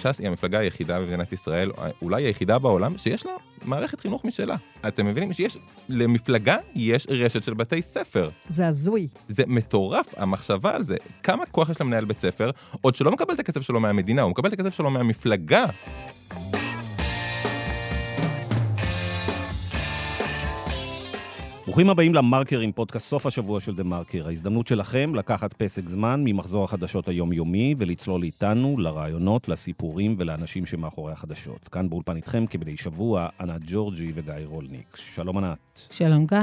ש"ס היא המפלגה היחידה במדינת ישראל, אולי היחידה בעולם, שיש לה מערכת חינוך משלה. אתם מבינים שיש, למפלגה יש רשת של בתי ספר. זה הזוי. זה מטורף, המחשבה על זה. כמה כוח יש למנהל בית ספר, עוד שלא מקבל את הכסף שלו מהמדינה, הוא מקבל את הכסף שלו מהמפלגה. ברוכים הבאים למרקר עם פודקאסט סוף השבוע של דה מרקר. ההזדמנות שלכם לקחת פסק זמן ממחזור החדשות היומיומי ולצלול איתנו לרעיונות, לסיפורים ולאנשים שמאחורי החדשות. כאן באולפן איתכם כבדי שבוע, ענת ג'ורג'י וגיא רולניק. שלום ענת. שלום גיא.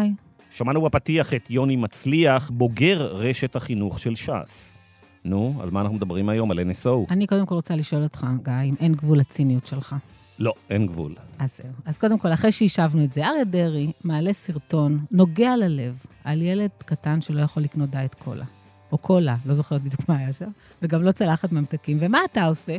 שמענו בפתיח את יוני מצליח, בוגר רשת החינוך של ש"ס. נו, על מה אנחנו מדברים היום? על NSO? אני קודם כל רוצה לשאול אותך, גיא, אם אין גבול לציניות שלך. לא, אין גבול. אז זהו. אז קודם כל, אחרי שהשבנו את זה, אריה דרעי מעלה סרטון נוגע ללב על ילד קטן שלא יכול לקנות דיאט קולה. או קולה, לא זוכרת בדיוק מה היה שם, וגם לא צלחת ממתקים. ומה אתה עושה?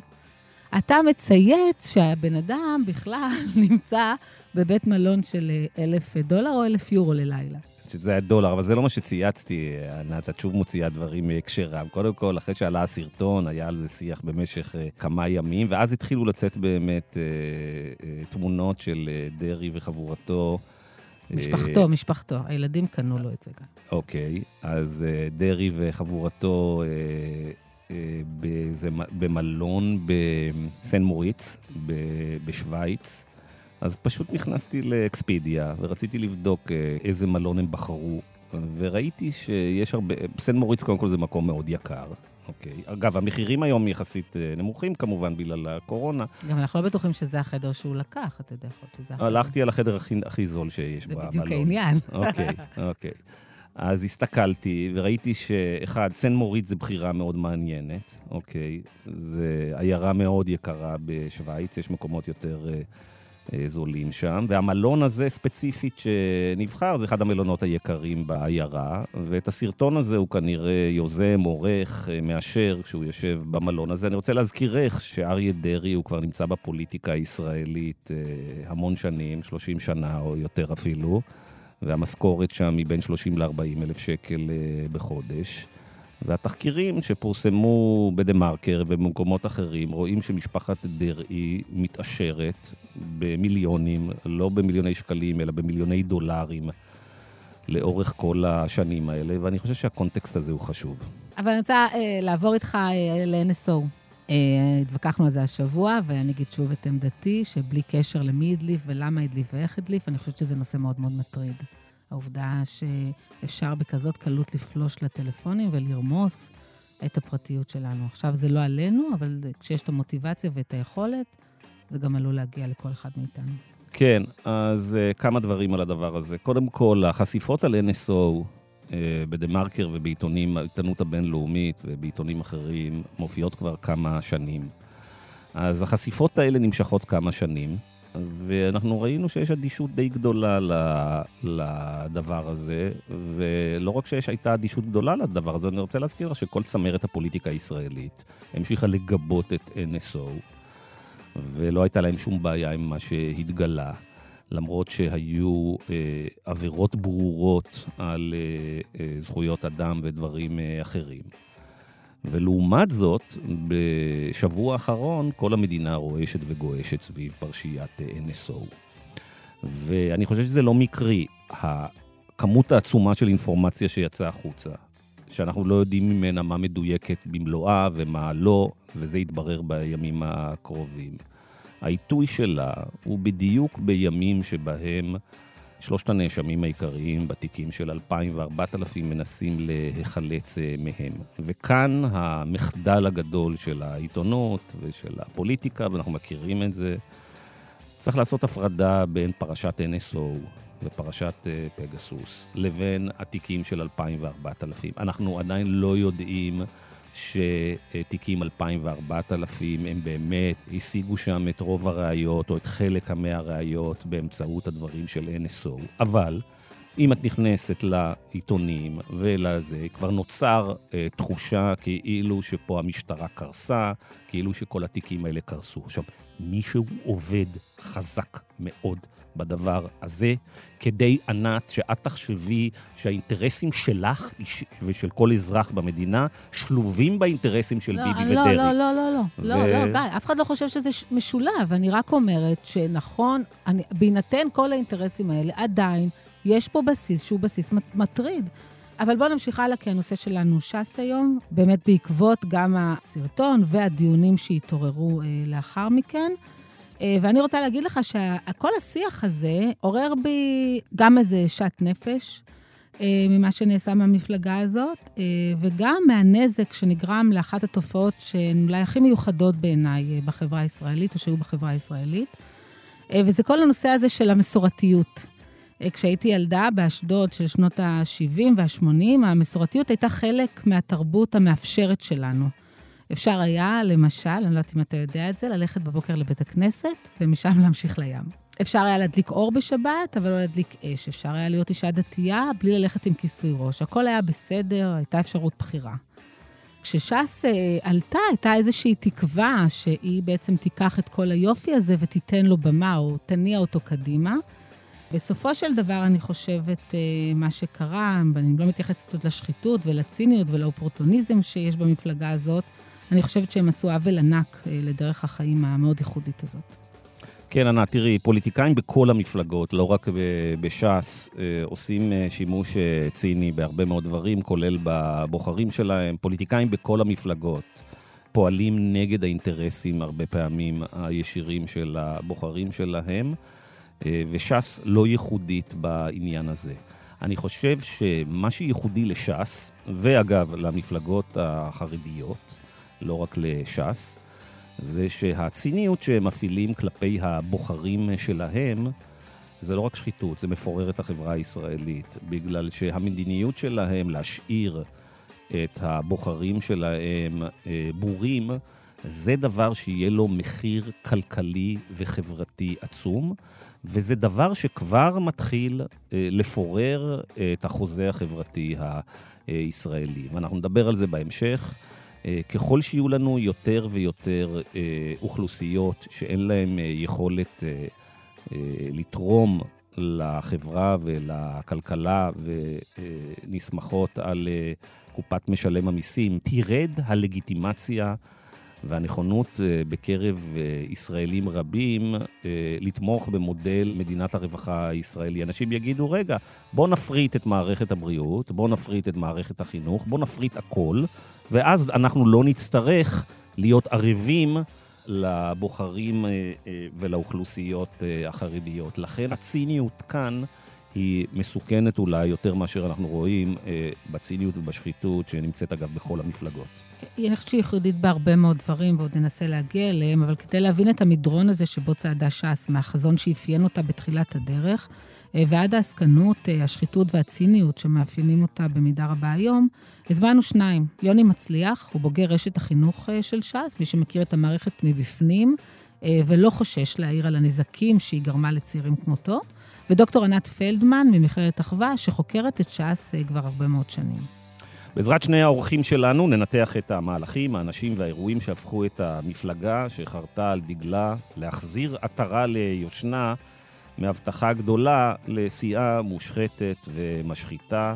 אתה מצייץ שהבן אדם בכלל נמצא בבית מלון של אלף דולר או אלף יורו ללילה. שזה היה דולר, אבל זה לא מה שצייצתי, ענת, את שוב מוציאה דברים מהקשרם. קודם כל, אחרי שעלה הסרטון, היה על זה שיח במשך uh, כמה ימים, ואז התחילו לצאת באמת uh, תמונות של דרעי וחבורתו. משפחתו, משפחתו. הילדים קנו לו את זה גם. אוקיי, אז דרעי וחבורתו... באיזה, במלון בסן מוריץ, בשוויץ, אז פשוט נכנסתי לאקספידיה, ורציתי לבדוק אה, איזה מלון הם בחרו, וראיתי שיש הרבה... סן מוריץ קודם כל זה מקום מאוד יקר. אוקיי. אגב, המחירים היום יחסית אה, נמוכים כמובן בגלל הקורונה. גם אנחנו לא בטוחים שזה החדר שהוא לקח, אתה יודע, יכול שזה החדר. הלכתי על החדר הכי, הכי זול שיש במלון. זה בדיוק העניין. אוקיי, אוקיי. אז הסתכלתי וראיתי שאחד, סן מוריץ זה בחירה מאוד מעניינת, אוקיי? זה עיירה מאוד יקרה בשוויץ, יש מקומות יותר... אה, זולים שם, והמלון הזה ספציפית שנבחר זה אחד המלונות היקרים בעיירה, ואת הסרטון הזה הוא כנראה יוזם, עורך, אה, מאשר כשהוא יושב במלון הזה. אני רוצה להזכירך שאריה דרעי הוא כבר נמצא בפוליטיקה הישראלית אה, המון שנים, 30 שנה או יותר אפילו, והמשכורת שם היא בין 30 ל-40 אלף שקל בחודש. והתחקירים שפורסמו בדה-מרקר ובמקומות אחרים רואים שמשפחת דרעי מתעשרת במיליונים, לא במיליוני שקלים, אלא במיליוני דולרים לאורך כל השנים האלה, ואני חושב שהקונטקסט הזה הוא חשוב. אבל אני רוצה אה, לעבור איתך אה, ל-NSO. אה, התווכחנו על זה השבוע, ואני אגיד שוב את עמדתי, שבלי קשר למי הדליף ולמה הדליף ואיך הדליף, אני חושבת שזה נושא מאוד מאוד מטריד. העובדה שאפשר בכזאת קלות לפלוש לטלפונים ולרמוס את הפרטיות שלנו. עכשיו, זה לא עלינו, אבל כשיש את המוטיבציה ואת היכולת, זה גם עלול להגיע לכל אחד מאיתנו. כן, אז uh, כמה דברים על הדבר הזה. קודם כל, החשיפות על NSO uh, בדה-מרקר ובעיתונים, העיתונות הבינלאומית ובעיתונים אחרים, מופיעות כבר כמה שנים. אז החשיפות האלה נמשכות כמה שנים. ואנחנו ראינו שיש אדישות די גדולה לדבר הזה, ולא רק שיש הייתה אדישות גדולה לדבר הזה, אני רוצה להזכיר שכל צמרת הפוליטיקה הישראלית המשיכה לגבות את NSO, ולא הייתה להם שום בעיה עם מה שהתגלה. למרות שהיו אה, עבירות ברורות על אה, אה, זכויות אדם ודברים אה, אחרים. ולעומת זאת, בשבוע האחרון כל המדינה רועשת וגועשת סביב פרשיית NSO. ואני חושב שזה לא מקרי, הכמות העצומה של אינפורמציה שיצאה החוצה, שאנחנו לא יודעים ממנה מה מדויקת במלואה ומה לא, וזה יתברר בימים הקרובים. העיתוי שלה הוא בדיוק בימים שבהם שלושת הנאשמים העיקריים בתיקים של 2,000 ו-4,000 מנסים להיחלץ אה, מהם. וכאן המחדל הגדול של העיתונות ושל הפוליטיקה, ואנחנו מכירים את זה. צריך לעשות הפרדה בין פרשת NSO ופרשת אה, פגסוס לבין התיקים של 2,000 ו-4,000. אנחנו עדיין לא יודעים שתיקים 2,000 ו-4,000 הם באמת השיגו שם את רוב הראיות או את חלק מהראיות באמצעות הדברים של NSO. אבל אם את נכנסת לעיתונים ולזה, כבר נוצר אה, תחושה כאילו שפה המשטרה קרסה, כאילו שכל התיקים האלה קרסו. עכשיו, מישהו עובד חזק מאוד בדבר הזה, כדי, ענת, שאת תחשבי שהאינטרסים שלך ושל כל אזרח במדינה שלובים באינטרסים של לא, ביבי לא, ודרעי. לא, לא, לא, לא, ו- לא, לא, גיא, אף אחד לא חושב שזה משולב. אני רק אומרת שנכון, אני, בהינתן כל האינטרסים האלה, עדיין יש פה בסיס שהוא בסיס מט- מטריד. אבל בואו נמשיך הלאה, כי הנושא שלנו ש"ס היום, באמת בעקבות גם הסרטון והדיונים שהתעוררו אה, לאחר מכן. אה, ואני רוצה להגיד לך שכל השיח הזה עורר בי גם איזה שאט נפש אה, ממה שנעשה מהמפלגה הזאת, אה, וגם מהנזק שנגרם לאחת התופעות שהן אולי הכי מיוחדות בעיניי אה, בחברה הישראלית, או שהיו בחברה הישראלית, אה, וזה כל הנושא הזה של המסורתיות. אה, כשהייתי ילדה באשדוד של שנות ה-70 וה-80, המסורתיות הייתה חלק מהתרבות המאפשרת שלנו. אפשר היה, למשל, אני לא יודעת אם אתה יודע את זה, ללכת בבוקר לבית הכנסת, ומשם להמשיך לים. אפשר היה להדליק אור בשבת, אבל לא להדליק אש. אפשר היה להיות אישה דתייה בלי ללכת עם כיסוי ראש. הכל היה בסדר, הייתה אפשרות בחירה. כשש"ס אה, עלתה, הייתה איזושהי תקווה שהיא בעצם תיקח את כל היופי הזה ותיתן לו במה, או תניע אותו קדימה. בסופו של דבר, אני חושבת, אה, מה שקרה, ואני לא מתייחסת עוד לשחיתות ולציניות ולאופורטוניזם שיש במפלגה הזאת, אני חושבת שהם עשו עוול ענק אה, לדרך החיים המאוד ייחודית הזאת. כן, ענת, תראי, פוליטיקאים בכל המפלגות, לא רק בש"ס, אה, עושים שימוש ציני בהרבה מאוד דברים, כולל בבוחרים שלהם. פוליטיקאים בכל המפלגות פועלים נגד האינטרסים, הרבה פעמים, הישירים של הבוחרים שלהם, וש"ס לא ייחודית בעניין הזה. אני חושב שמה שייחודי לש"ס, ואגב, למפלגות החרדיות, לא רק לש"ס, זה שהציניות שהם מפעילים כלפי הבוחרים שלהם, זה לא רק שחיתות, זה מפורר את החברה הישראלית, בגלל שהמדיניות שלהם להשאיר את הבוחרים שלהם אה, בורים, זה דבר שיהיה לו מחיר כלכלי וחברתי עצום, וזה דבר שכבר מתחיל אה, לפורר את החוזה החברתי הישראלי. ואנחנו נדבר על זה בהמשך. אה, ככל שיהיו לנו יותר ויותר אה, אוכלוסיות שאין להן אה, יכולת אה, אה, לתרום לחברה ולכלכלה ונסמכות על אה, קופת משלם המיסים, תרד הלגיטימציה והנכונות אה, בקרב אה, ישראלים רבים אה, לתמוך במודל מדינת הרווחה הישראלי. אנשים יגידו, רגע, בואו נפריט את מערכת הבריאות, בואו נפריט את מערכת החינוך, בואו נפריט הכל, ואז אנחנו לא נצטרך להיות ערבים לבוחרים ולאוכלוסיות החרדיות. לכן הציניות כאן היא מסוכנת אולי יותר מאשר אנחנו רואים אה, בציניות ובשחיתות שנמצאת אגב בכל המפלגות. אני חושבת שהיא ייחודית בהרבה מאוד דברים, ועוד ננסה להגיע אליהם, אבל כדי להבין את המדרון הזה שבו צעדה ש"ס, מהחזון שאפיין אותה בתחילת הדרך, אה, ועד העסקנות, אה, השחיתות והציניות שמאפיינים אותה במידה רבה היום, הזמנו שניים. יוני מצליח, הוא בוגר רשת החינוך אה, של ש"ס, מי שמכיר את המערכת מבפנים, אה, ולא חושש להעיר על הנזקים שהיא גרמה לצעירים כמותו, ודוקטור ענת פלדמן ממכללת אחווה, שחוקרת את ש"ס אה, כבר הרבה מאוד שנים. בעזרת שני האורחים שלנו ננתח את המהלכים, האנשים והאירועים שהפכו את המפלגה שחרתה על דגלה להחזיר עטרה ליושנה מהבטחה גדולה לסיעה מושחתת ומשחיתה,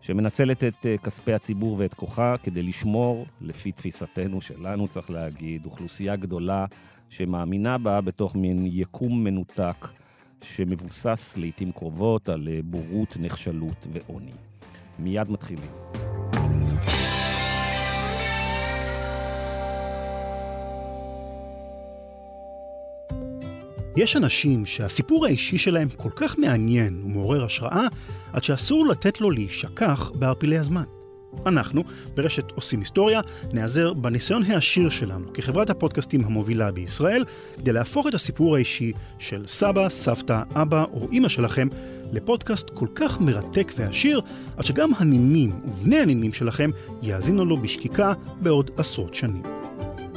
שמנצלת את אה, כספי הציבור ואת כוחה כדי לשמור, לפי תפיסתנו שלנו, צריך להגיד, אוכלוסייה גדולה שמאמינה בה בתוך מין יקום מנותק שמבוסס לעיתים קרובות על אה, בורות, נחשלות ועוני. מיד מתחילים. יש אנשים שהסיפור האישי שלהם כל כך מעניין ומעורר השראה, עד שאסור לתת לו להישכח בערפילי הזמן. אנחנו, ברשת עושים היסטוריה, נעזר בניסיון העשיר שלנו כחברת הפודקאסטים המובילה בישראל, כדי להפוך את הסיפור האישי של סבא, סבתא, אבא או אימא שלכם לפודקאסט כל כך מרתק ועשיר, עד שגם הנינים ובני הנינים שלכם יאזינו לו בשקיקה בעוד עשרות שנים.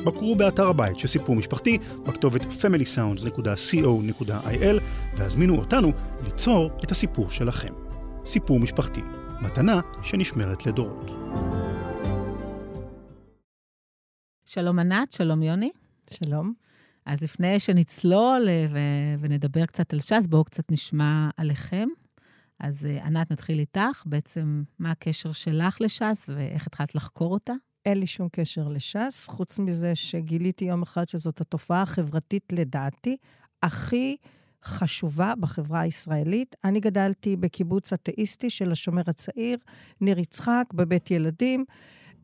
בקרו באתר הבית של סיפור משפחתי בכתובת familysounds.co.il והזמינו אותנו ליצור את הסיפור שלכם. סיפור משפחתי, מתנה שנשמרת לדורות. שלום ענת, שלום יוני. שלום. אז לפני שנצלול אה, ו- ונדבר קצת על ש"ס, בואו קצת נשמע עליכם. אז אה, ענת, נתחיל איתך. בעצם, מה הקשר שלך לש"ס ואיך התחלת לחקור אותה? אין לי שום קשר לש"ס, חוץ מזה שגיליתי יום אחד שזאת התופעה החברתית, לדעתי, הכי חשובה בחברה הישראלית. אני גדלתי בקיבוץ אתאיסטי של השומר הצעיר, ניר יצחק, בבית ילדים.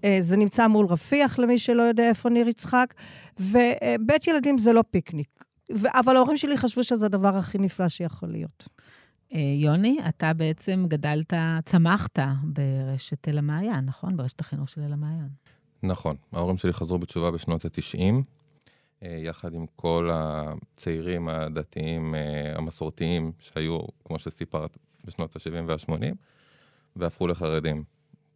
אה, זה נמצא מול רפיח, למי שלא יודע איפה ניר יצחק, ובית ילדים זה לא פיקניק. אבל ההורים שלי חשבו שזה הדבר הכי נפלא שיכול להיות. אה, יוני, אתה בעצם גדלת, צמחת ברשת אל המעיין, נכון? ברשת החינוך של אל המעיין. נכון, ההורים שלי חזרו בתשובה בשנות ה-90, יחד עם כל הצעירים הדתיים אה, המסורתיים שהיו, כמו שסיפרת, בשנות ה-70 וה-80, והפכו לחרדים.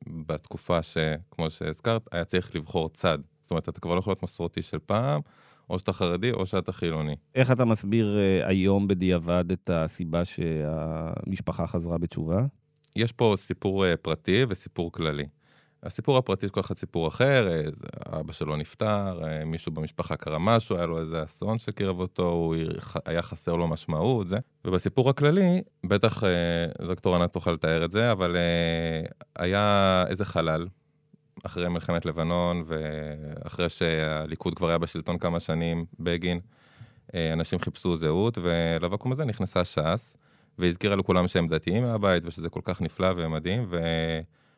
בתקופה שכמו שהזכרת, היה צריך לבחור צד. זאת אומרת, אתה כבר לא יכול להיות מסורתי של פעם, או שאתה חרדי או שאתה חילוני. איך אתה מסביר uh, היום בדיעבד את הסיבה שהמשפחה חזרה בתשובה? יש פה סיפור פרטי וסיפור כללי. הסיפור הפרטי כל אחד סיפור אחר, uh, אבא שלו נפטר, uh, מישהו במשפחה קרה משהו, היה לו איזה אסון שקירב אותו, הוא היה חסר לו משמעות, זה. ובסיפור הכללי, בטח uh, דוקטור ענת תוכל לתאר את זה, אבל היה איזה חלל אחרי מלחמת לבנון, ואחרי שהליכוד כבר היה בשלטון כמה שנים, בגין, אה, אנשים חיפשו זהות, ולוואקום הזה נכנסה ש"ס, והזכירה לכולם שהם דתיים מהבית, ושזה כל כך נפלא ומדהים, ו...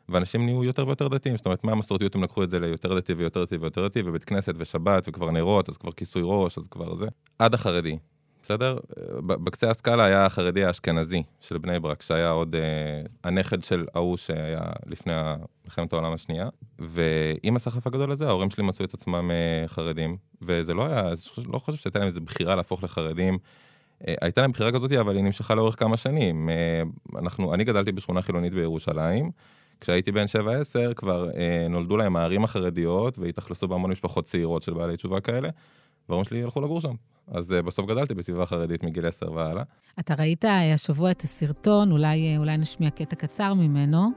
ואנשים נהיו יותר ויותר דתיים, זאת אומרת, מהמסורתיות הם לקחו את זה ליותר דתי ויותר דתי ויותר דתי, ובית כנסת ושבת וכבר נרות, אז כבר כיסוי ראש, אז כבר זה. עד החרדי, בסדר? בקצה הסקאלה היה החרדי האשכנזי של בני ברק, שהיה עוד אה, הנכד של ההוא שהיה לפני מלחמת העולם השנייה. ועם הסחף הגדול הזה, ההורים שלי מצאו את עצמם אה, חרדים, וזה לא היה, לא חושב שהייתה להם איזו בחירה להפוך לחרדים. אה, הייתה להם בחירה כזאת, אבל היא נמשכה לאורך כמה שנים. אה, אנחנו, אני גדלתי בשכונה חילונית בירושלים. כשהייתי בן 7-10 כבר אה, נולדו להם הערים החרדיות והתאכלסו בהמון משפחות צעירות של בעלי תשובה כאלה, וההורים שלי הלכו לגור שם. אז uh, בסוף גדלתי בסביבה חרדית מגיל 10 והלאה. אתה ראית אה, השבוע את הסרטון, אולי, אה, אולי נשמיע קטע קצר ממנו.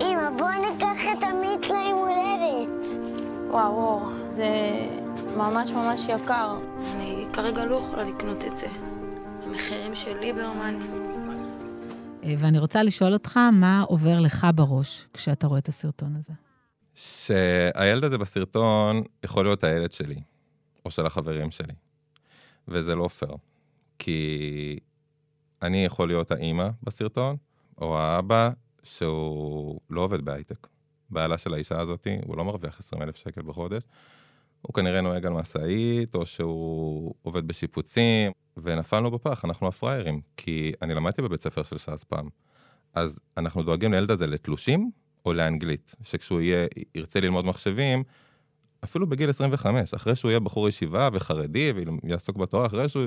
אמא, בוא ניקח את עמית ליום הולדת. וואו, וואו, זה ממש ממש יקר. אני כרגע לא יכולה לקנות את זה. המחירים של ליברמן. ואני רוצה לשאול אותך, מה עובר לך בראש כשאתה רואה את הסרטון הזה? שהילד הזה בסרטון יכול להיות הילד שלי, או של החברים שלי. וזה לא פייר. כי אני יכול להיות האימא בסרטון, או האבא שהוא לא עובד בהייטק. בעלה של האישה הזאת, הוא לא מרוויח 20 אלף שקל בחודש. הוא כנראה נוהג על משאית, או שהוא עובד בשיפוצים, ונפלנו בפח, אנחנו הפראיירים. כי אני למדתי בבית ספר של ש"ס פעם. אז אנחנו דואגים לילד הזה לתלושים או לאנגלית, שכשהוא יהיה, ירצה ללמוד מחשבים, אפילו בגיל 25, אחרי שהוא יהיה בחור ישיבה וחרדי ויעסוק בתורה, אחרי שהוא...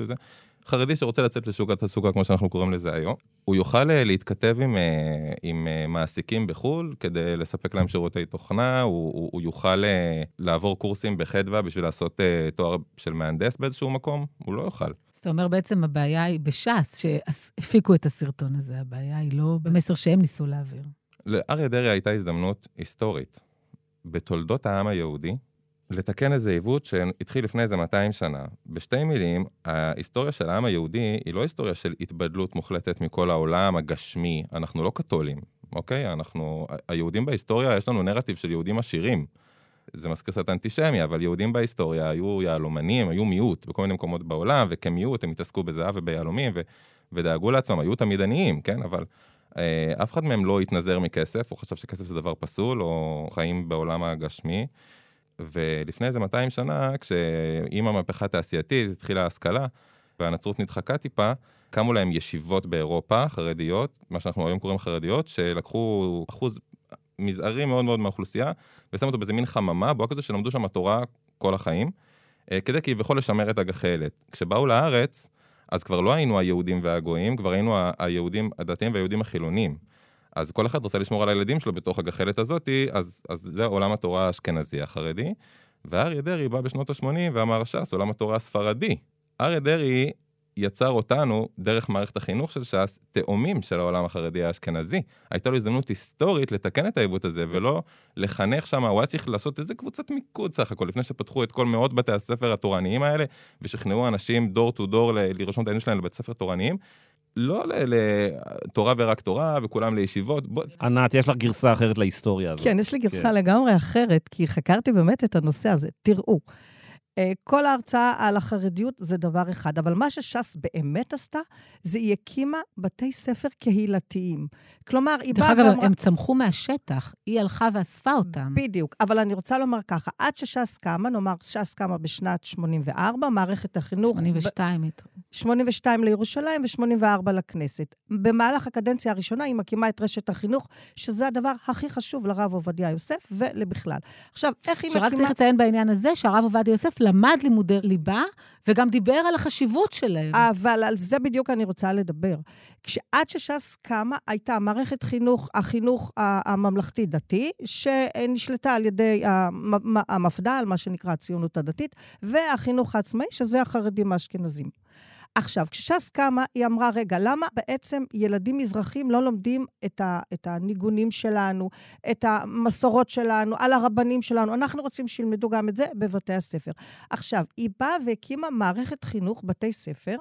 חרדי שרוצה לצאת לשוק התעסוקה, כמו שאנחנו קוראים לזה היום, הוא יוכל אה, להתכתב עם, אה, עם אה, מעסיקים בחו"ל כדי לספק להם שירותי תוכנה, הוא, הוא, הוא יוכל לעבור קורסים בחדווה בשביל לעשות תואר של מהנדס באיזשהו מקום, הוא לא יוכל. זאת אומרת, בעצם הבעיה היא בש"ס, שהפיקו את הסרטון הזה, הבעיה היא לא במסר שהם ניסו להעביר. לאריה דרעי הייתה הזדמנות היסטורית. בתולדות העם היהודי, לתקן איזה עיוות שהתחיל לפני איזה 200 שנה. בשתי מילים, ההיסטוריה של העם היהודי היא לא היסטוריה של התבדלות מוחלטת מכל העולם הגשמי. אנחנו לא קתולים, אוקיי? אנחנו, היהודים בהיסטוריה, יש לנו נרטיב של יהודים עשירים. זה מזכיר קצת אנטישמי, אבל יהודים בהיסטוריה היו יהלומנים, היו מיעוט בכל מיני מקומות בעולם, וכמיעוט הם התעסקו בזהב וביהלומים, ו- ודאגו לעצמם, היו תמיד עניים, כן? אבל אה, אף אחד מהם לא התנזר מכסף, הוא חשב שכסף זה דבר פסול, או חיים בעולם הגשמי. ולפני איזה 200 שנה, כשעם המהפכה התעשייתית התחילה ההשכלה, והנצרות נדחקה טיפה, קמו להם ישיבות באירופה, חרדיות, מה שאנחנו היום קוראים חרדיות, שלקחו אחוז מזערי מאוד מאוד מהאוכלוסייה, ושמו אותו באיזה מין חממה, בועה כזה שלמדו שם תורה כל החיים, אה, כדי כביכול לשמר את הגחלת. כשבאו לארץ, אז כבר לא היינו היהודים והגויים, כבר היינו היהודים הדתיים והיהודים החילונים. אז כל אחד רוצה לשמור על הילדים שלו בתוך הגחלת הזאתי, אז, אז זה עולם התורה האשכנזי החרדי. ואריה דרעי בא בשנות ה-80 ואמר ש"ס, עולם התורה הספרדי. אריה דרעי יצר אותנו, דרך מערכת החינוך של ש"ס, תאומים של העולם החרדי האשכנזי. הייתה לו הזדמנות היסטורית לתקן את העיוות הזה, ולא לחנך שם, הוא היה צריך לעשות איזה קבוצת מיקוד סך הכל, לפני שפתחו את כל מאות בתי הספר התורניים האלה, ושכנעו אנשים דור טו דור לרשום את הילדים שלהם לבית ספר תורניים. לא לתורה ורק תורה, וכולם לישיבות. בוא... ענת, יש לך גרסה אחרת להיסטוריה הזאת. כן, יש לי גרסה כן. לגמרי אחרת, כי חקרתי באמת את הנושא הזה. תראו, כל ההרצאה על החרדיות זה דבר אחד, אבל מה שש"ס באמת עשתה, זה היא הקימה בתי ספר קהילתיים. כלומר, היא באה ואמרה... דרך אגב, הם צמחו מהשטח, היא הלכה ואספה אותם. בדיוק, אבל אני רוצה לומר ככה, עד שש"ס קמה, נאמר, ש"ס קמה בשנת 84, מערכת החינוך... 82. ב... 82 לירושלים ו-84 לכנסת. במהלך הקדנציה הראשונה היא מקימה את רשת החינוך, שזה הדבר הכי חשוב לרב עובדיה יוסף ולבכלל. עכשיו, איך היא מקימה... שרק צריך לציין בעניין הזה, שהרב עובדיה יוסף למד לימודי ליבה, וגם דיבר על החשיבות שלהם. אבל על זה בדיוק אני רוצה לדבר. כשעד שש"ס קמה, הייתה מערכת חינוך, החינוך הממלכתי-דתי, שנשלטה על ידי המפד"ל, מה שנקרא הציונות הדתית, והחינוך העצמאי, שזה החרדים האשכנזים. עכשיו, כשש"ס קמה, היא אמרה, רגע, למה בעצם ילדים מזרחים לא לומדים את, ה, את הניגונים שלנו, את המסורות שלנו, על הרבנים שלנו? אנחנו רוצים שילמדו גם את זה בבתי הספר. עכשיו, היא באה והקימה מערכת חינוך, בתי ספר,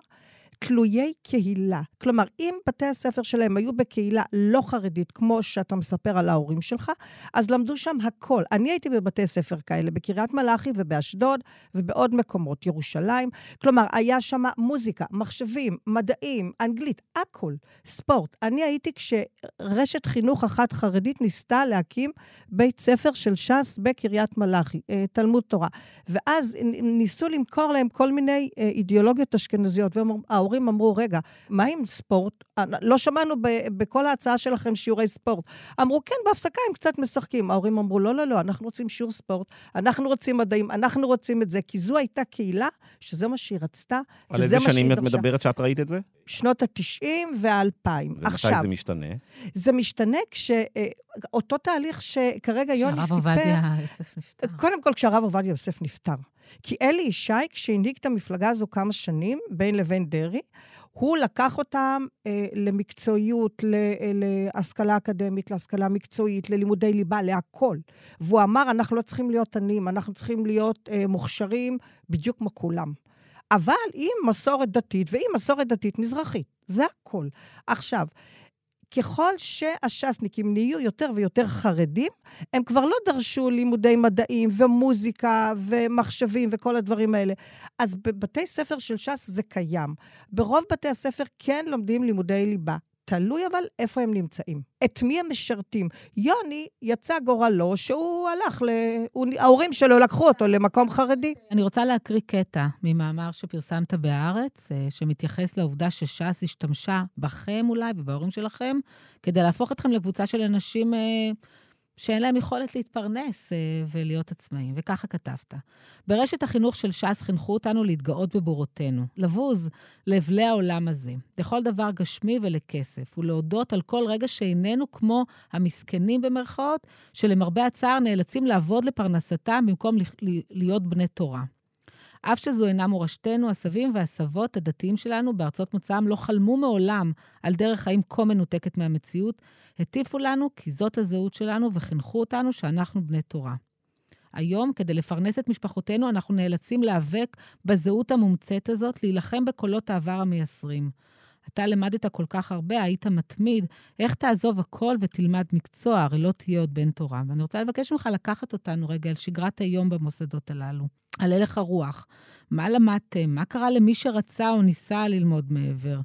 תלויי קהילה. כלומר, אם בתי הספר שלהם היו בקהילה לא חרדית, כמו שאתה מספר על ההורים שלך, אז למדו שם הכל. אני הייתי בבתי ספר כאלה, בקריית מלאכי ובאשדוד ובעוד מקומות, ירושלים. כלומר, היה שם מוזיקה, מחשבים, מדעים, אנגלית, הכל, ספורט. אני הייתי כשרשת חינוך אחת חרדית ניסתה להקים בית ספר של ש"ס בקריית מלאכי, אה, תלמוד תורה. ואז ניסו למכור להם כל מיני אה, אידיאולוגיות אשכנזיות, וההורים ההורים אמרו, רגע, מה עם ספורט? לא שמענו בכל ההצעה שלכם שיעורי ספורט. אמרו, כן, בהפסקה הם קצת משחקים. ההורים אמרו, לא, לא, לא, אנחנו רוצים שיעור ספורט, אנחנו רוצים מדעים, אנחנו רוצים את זה, כי זו הייתה קהילה שזה מה שהיא רצתה, על איזה שנים את מדברת שאת ראית את זה? שנות ה-90 וה-2000. ומתי זה משתנה? זה משתנה כשאותו אה, תהליך שכרגע יוני סיפר... כשהרב עובדיה יוסף נפטר. קודם כל, כשהרב עובדיה יוסף נפטר. כי אלי ישי, כשהנהיג את המפלגה הזו כמה שנים, בין לבין דרעי, הוא לקח אותם אה, למקצועיות, ל, אה, להשכלה אקדמית, להשכלה מקצועית, ללימודי ליבה, להכול. והוא אמר, אנחנו לא צריכים להיות עניים, אנחנו צריכים להיות אה, מוכשרים בדיוק כמו כולם. אבל עם מסורת דתית ועם מסורת דתית מזרחית. זה הכל. עכשיו, ככל שהש"סניקים נהיו יותר ויותר חרדים, הם כבר לא דרשו לימודי מדעים ומוזיקה ומחשבים וכל הדברים האלה. אז בבתי ספר של ש"ס זה קיים. ברוב בתי הספר כן לומדים לימודי ליבה. תלוי אבל איפה הם נמצאים. את מי הם משרתים. יוני יצא גורלו שהוא הלך, ל... הוא... ההורים שלו לקחו אותו למקום חרדי. אני רוצה להקריא קטע ממאמר שפרסמת בהארץ, אה, שמתייחס לעובדה שש"ס השתמשה בכם אולי ובהורים שלכם, כדי להפוך אתכם לקבוצה של אנשים אה, שאין להם יכולת להתפרנס אה, ולהיות עצמאים, וככה כתבת. ברשת החינוך של ש"ס חינכו אותנו להתגאות בבורותינו, לבוז לאבלי העולם הזה, לכל דבר גשמי ולכסף, ולהודות על כל רגע שאיננו כמו המסכנים במרכאות, שלמרבה הצער נאלצים לעבוד לפרנסתם במקום להיות בני תורה. אף שזו אינה מורשתנו, הסבים והסבות הדתיים שלנו בארצות מוצאם לא חלמו מעולם על דרך חיים כה מנותקת מהמציאות, הטיפו לנו כי זאת הזהות שלנו וחינכו אותנו שאנחנו בני תורה. היום, כדי לפרנס את משפחותינו, אנחנו נאלצים להיאבק בזהות המומצאת הזאת, להילחם בקולות העבר המייסרים. אתה למדת כל כך הרבה, היית מתמיד, איך תעזוב הכל ותלמד מקצוע, הרי לא תהיה עוד בן תורה. ואני רוצה לבקש ממך לקחת אותנו רגע על שגרת היום במוסדות הללו, על הלך הרוח. מה למדתם? מה קרה למי שרצה או ניסה ללמוד מעבר?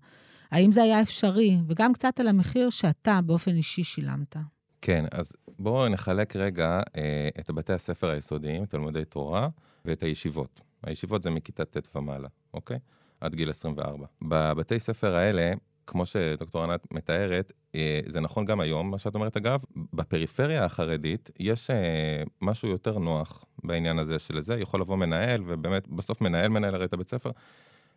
האם זה היה אפשרי? וגם קצת על המחיר שאתה באופן אישי שילמת. כן, אז בואו נחלק רגע אה, את בתי הספר היסודיים, תלמודי תורה, ואת הישיבות. הישיבות זה מכיתה ט' ומעלה, אוקיי? עד גיל 24. בבתי ספר האלה, כמו שדוקטור ענת מתארת, אה, זה נכון גם היום, מה שאת אומרת אגב, בפריפריה החרדית יש אה, משהו יותר נוח בעניין הזה של זה, יכול לבוא מנהל, ובאמת, בסוף מנהל מנהל הרי את הבית ספר,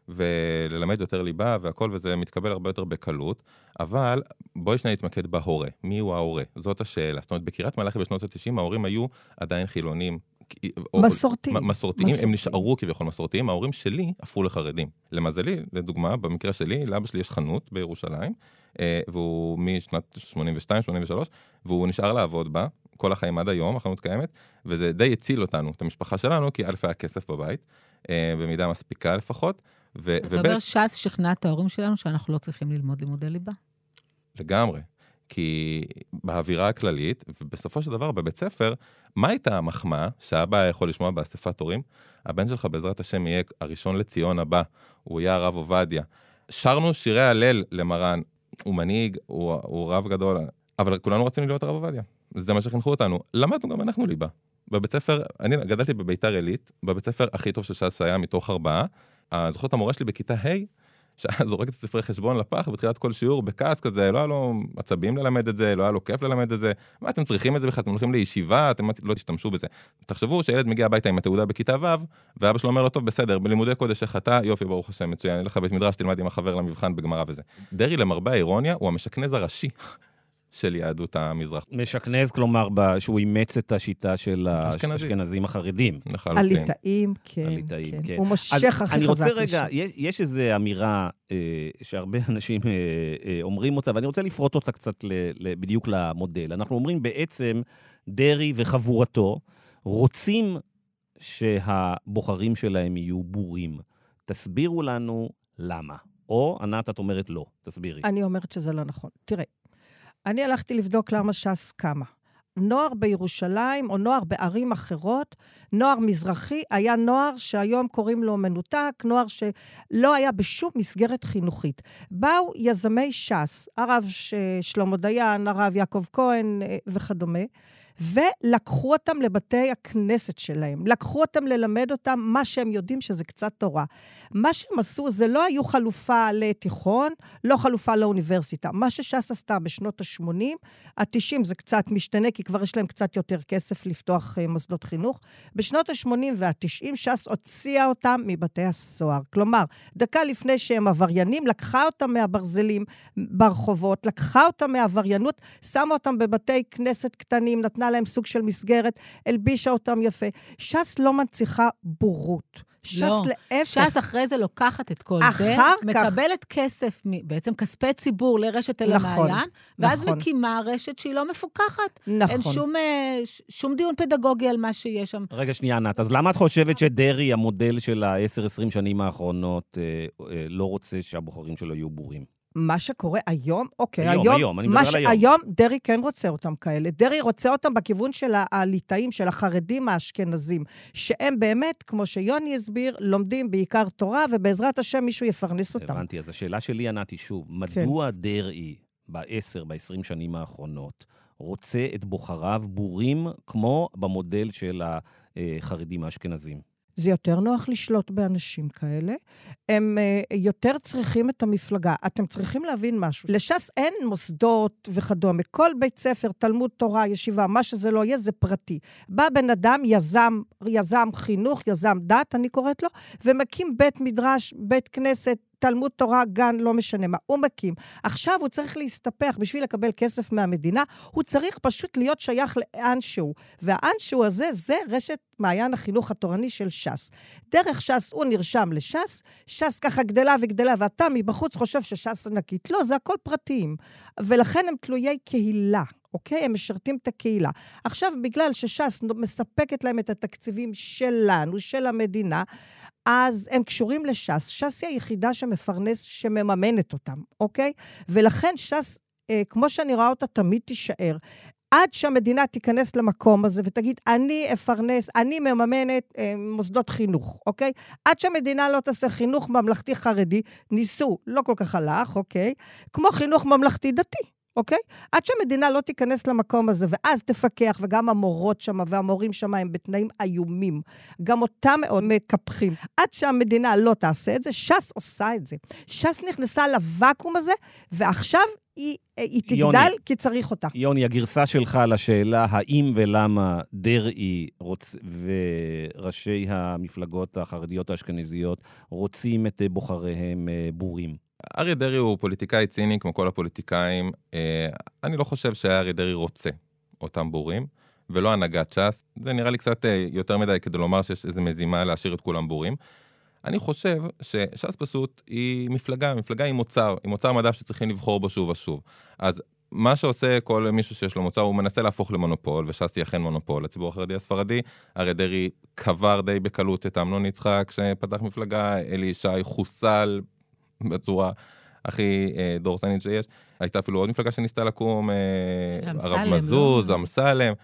וללמד יותר ליבה והכל, וזה מתקבל הרבה יותר בקלות, אבל בואי שניה נתמקד בהורה, מי הוא ההורה? זאת השאלה. זאת אומרת, בקריית מלאכי בשנות ה-90 ההורים היו עדיין חילונים מסורתיים. מסורתיים, הם. נשארו כביכול מסורתיים, ההורים שלי הפכו לחרדים. למזלי, לדוגמה, במקרה שלי, לאבא שלי יש חנות בירושלים, אה, והוא משנת 82-83, והוא נשאר לעבוד בה כל החיים עד היום, החנות קיימת, וזה די הציל אותנו, את המשפחה שלנו, כי א' היה כסף בבית, אה, במידה מספיקה לפחות, ו- אתה וב' אומר, ש"ס שכנע את ההורים שלנו שאנחנו לא צריכים ללמוד לימודי ליבה. לגמרי. כי באווירה הכללית, ובסופו של דבר בבית ספר, מה הייתה המחמאה שאבא יכול לשמוע באספת הורים? הבן שלך בעזרת השם יהיה הראשון לציון הבא, הוא יהיה הרב עובדיה. שרנו שירי הלל למרן, הוא מנהיג, הוא, הוא רב גדול, אבל כולנו רצינו להיות הרב עובדיה. זה מה שחינכו אותנו. למדנו גם אנחנו ליבה. בבית ספר, אני גדלתי בביתר עילית, בבית ספר הכי טוב של ש"ס היה מתוך ארבעה. אני זוכר את המורה שלי בכיתה ה', שהיה זורק את הספרי חשבון לפח בתחילת כל שיעור בכעס כזה, לא היה לו עצבים ללמד את זה, לא היה לו כיף ללמד את זה. מה אתם צריכים את זה בכלל? אתם הולכים לישיבה, אתם לא תשתמשו בזה. תחשבו שילד מגיע הביתה עם התעודה בכיתה ו', ואבא שלו אומר לו, טוב, בסדר, בלימודי קודש איך אתה, יופי, ברוך השם, מצוין, ילך לבית מדרש, תלמד עם החבר למבחן בגמרא וזה. דרעי, למרבה האירוניה, הוא המשכנז הראשי של יהדות המזרח. משכנז, כלומר, שהוא אימץ את השיטה של אשכנזים. האשכנזים החרדים. לחלוטין. הליטאים, כן, הליטאים, כן. כן. הוא אז מושך הכי אני רוצה חזק רגע. יש, יש איזו אמירה אה, שהרבה אנשים אה, אה, אומרים אותה, ואני רוצה לפרוט אותה קצת ל, ל, בדיוק למודל. אנחנו אומרים בעצם, דרעי וחבורתו רוצים שהבוחרים שלהם יהיו בורים. תסבירו לנו למה. או, ענת, את אומרת לא. תסבירי. אני אומרת שזה לא נכון. תראה, אני הלכתי לבדוק למה ש"ס קמה. נוער בירושלים או נוער בערים אחרות, נוער מזרחי, היה נוער שהיום קוראים לו מנותק, נוער שלא היה בשום מסגרת חינוכית. באו יזמי ש"ס, הרב שלמה דיין, הרב יעקב כהן אה, וכדומה, ולקחו אותם לבתי הכנסת שלהם. לקחו אותם ללמד אותם מה שהם יודעים שזה קצת תורה. מה שהם עשו, זה לא היו חלופה לתיכון, לא חלופה לאוניברסיטה. מה שש"ס עשתה בשנות ה-80, ה-90 זה קצת משתנה, כי כבר יש להם קצת יותר כסף לפתוח uh, מוסדות חינוך. בשנות ה-80 וה-90, ש"ס הוציאה אותם מבתי הסוהר. כלומר, דקה לפני שהם עבריינים, לקחה אותם מהברזלים ברחובות, לקחה אותם מהעבריינות, שמה אותם בבתי כנסת קטנים, נתנה להם סוג של מסגרת, הלבישה אותם יפה. ש"ס לא מנציחה בורות. ש"ס לא. להפך. ש"ס אחרי זה לוקחת את כל אחר זה, כך- מקבלת כסף, בעצם כספי ציבור לרשת אל נכון, המעיין, ואז נכון. מקימה רשת שהיא לא מפוקחת. נכון. אין שום, אה, שום דיון פדגוגי על מה שיש שם. רגע, שנייה, ענת, אז למה את חושבת שדרעי, המודל של ה-10-20 שנים האחרונות, אה, אה, לא רוצה שהבוחרים שלו יהיו בורים? מה שקורה היום, אוקיי, היום, היום, היום, אני מדבר על היום. היום דרעי כן רוצה אותם כאלה. דרעי רוצה אותם בכיוון של הליטאים, של החרדים האשכנזים, שהם באמת, כמו שיוני הסביר, לומדים בעיקר תורה, ובעזרת השם מישהו יפרנס אותם. הבנתי. אז השאלה שלי, ענת, היא שוב, מדוע דרעי ב-10, ב-20 שנים האחרונות רוצה את בוחריו בורים כמו במודל של החרדים האשכנזים? זה יותר נוח לשלוט באנשים כאלה. הם uh, יותר צריכים את המפלגה. אתם צריכים להבין משהו. לש"ס אין מוסדות וכדומה. כל בית ספר, תלמוד תורה, ישיבה, מה שזה לא יהיה, זה פרטי. בא בן אדם, יזם, יזם חינוך, יזם דת, אני קוראת לו, ומקים בית מדרש, בית כנסת, תלמוד תורה, גן, לא משנה מה, הוא מקים. עכשיו הוא צריך להסתפח בשביל לקבל כסף מהמדינה, הוא צריך פשוט להיות שייך לאנשהו. והאנשהו הזה, זה רשת מעיין החינוך התורני של ש"ס. דרך ש"ס הוא נרשם לש"ס, ש"ס ככה גדלה וגדלה, ואתה מבחוץ חושב שש"ס ענקית. לא, זה הכל פרטיים. ולכן הם תלויי קהילה. אוקיי? הם משרתים את הקהילה. עכשיו, בגלל שש"ס מספקת להם את התקציבים שלנו, של המדינה, אז הם קשורים לש"ס. ש"ס היא היחידה שמפרנס, שמממנת אותם, אוקיי? ולכן ש"ס, אה, כמו שאני רואה אותה, תמיד תישאר. עד שהמדינה תיכנס למקום הזה ותגיד, אני אפרנס, אני מממנת אה, מוסדות חינוך, אוקיי? עד שהמדינה לא תעשה חינוך ממלכתי חרדי, ניסו, לא כל כך הלך, אוקיי? כמו חינוך ממלכתי דתי. אוקיי? עד שהמדינה לא תיכנס למקום הזה, ואז תפקח, וגם המורות שם והמורים שם הם בתנאים איומים. גם אותם מאוד מקפחים. עד שהמדינה לא תעשה את זה, ש"ס עושה את זה. ש"ס נכנסה לוואקום הזה, ועכשיו היא, היא תגדל יוני. כי צריך אותה. יוני, הגרסה שלך לשאלה האם ולמה דרעי רוצ... וראשי המפלגות החרדיות האשכנזיות רוצים את בוחריהם אה, בורים. אריה דרעי הוא פוליטיקאי ציני כמו כל הפוליטיקאים. אה, אני לא חושב שאריה דרעי רוצה אותם בורים. ולא הנהגת ש"ס. זה נראה לי קצת אה, יותר מדי כדי לומר שיש איזו מזימה להשאיר את כולם בורים. אני חושב שש"ס פשוט היא מפלגה, מפלגה היא מוצר, היא מוצר מדף שצריכים לבחור בו שוב ושוב. אז מה שעושה כל מישהו שיש לו מוצר, הוא מנסה להפוך למונופול, וש"ס היא אכן מונופול. לציבור החרדי הספרדי, אריה דרעי קבר די בקלות את אמנון יצחק, שפתח מפלגה, אלי ישי חוסל בצורה הכי אה, דורסנית שיש. הייתה אפילו עוד מפלגה שניסתה לקום, אה, הרב מזוז, לא?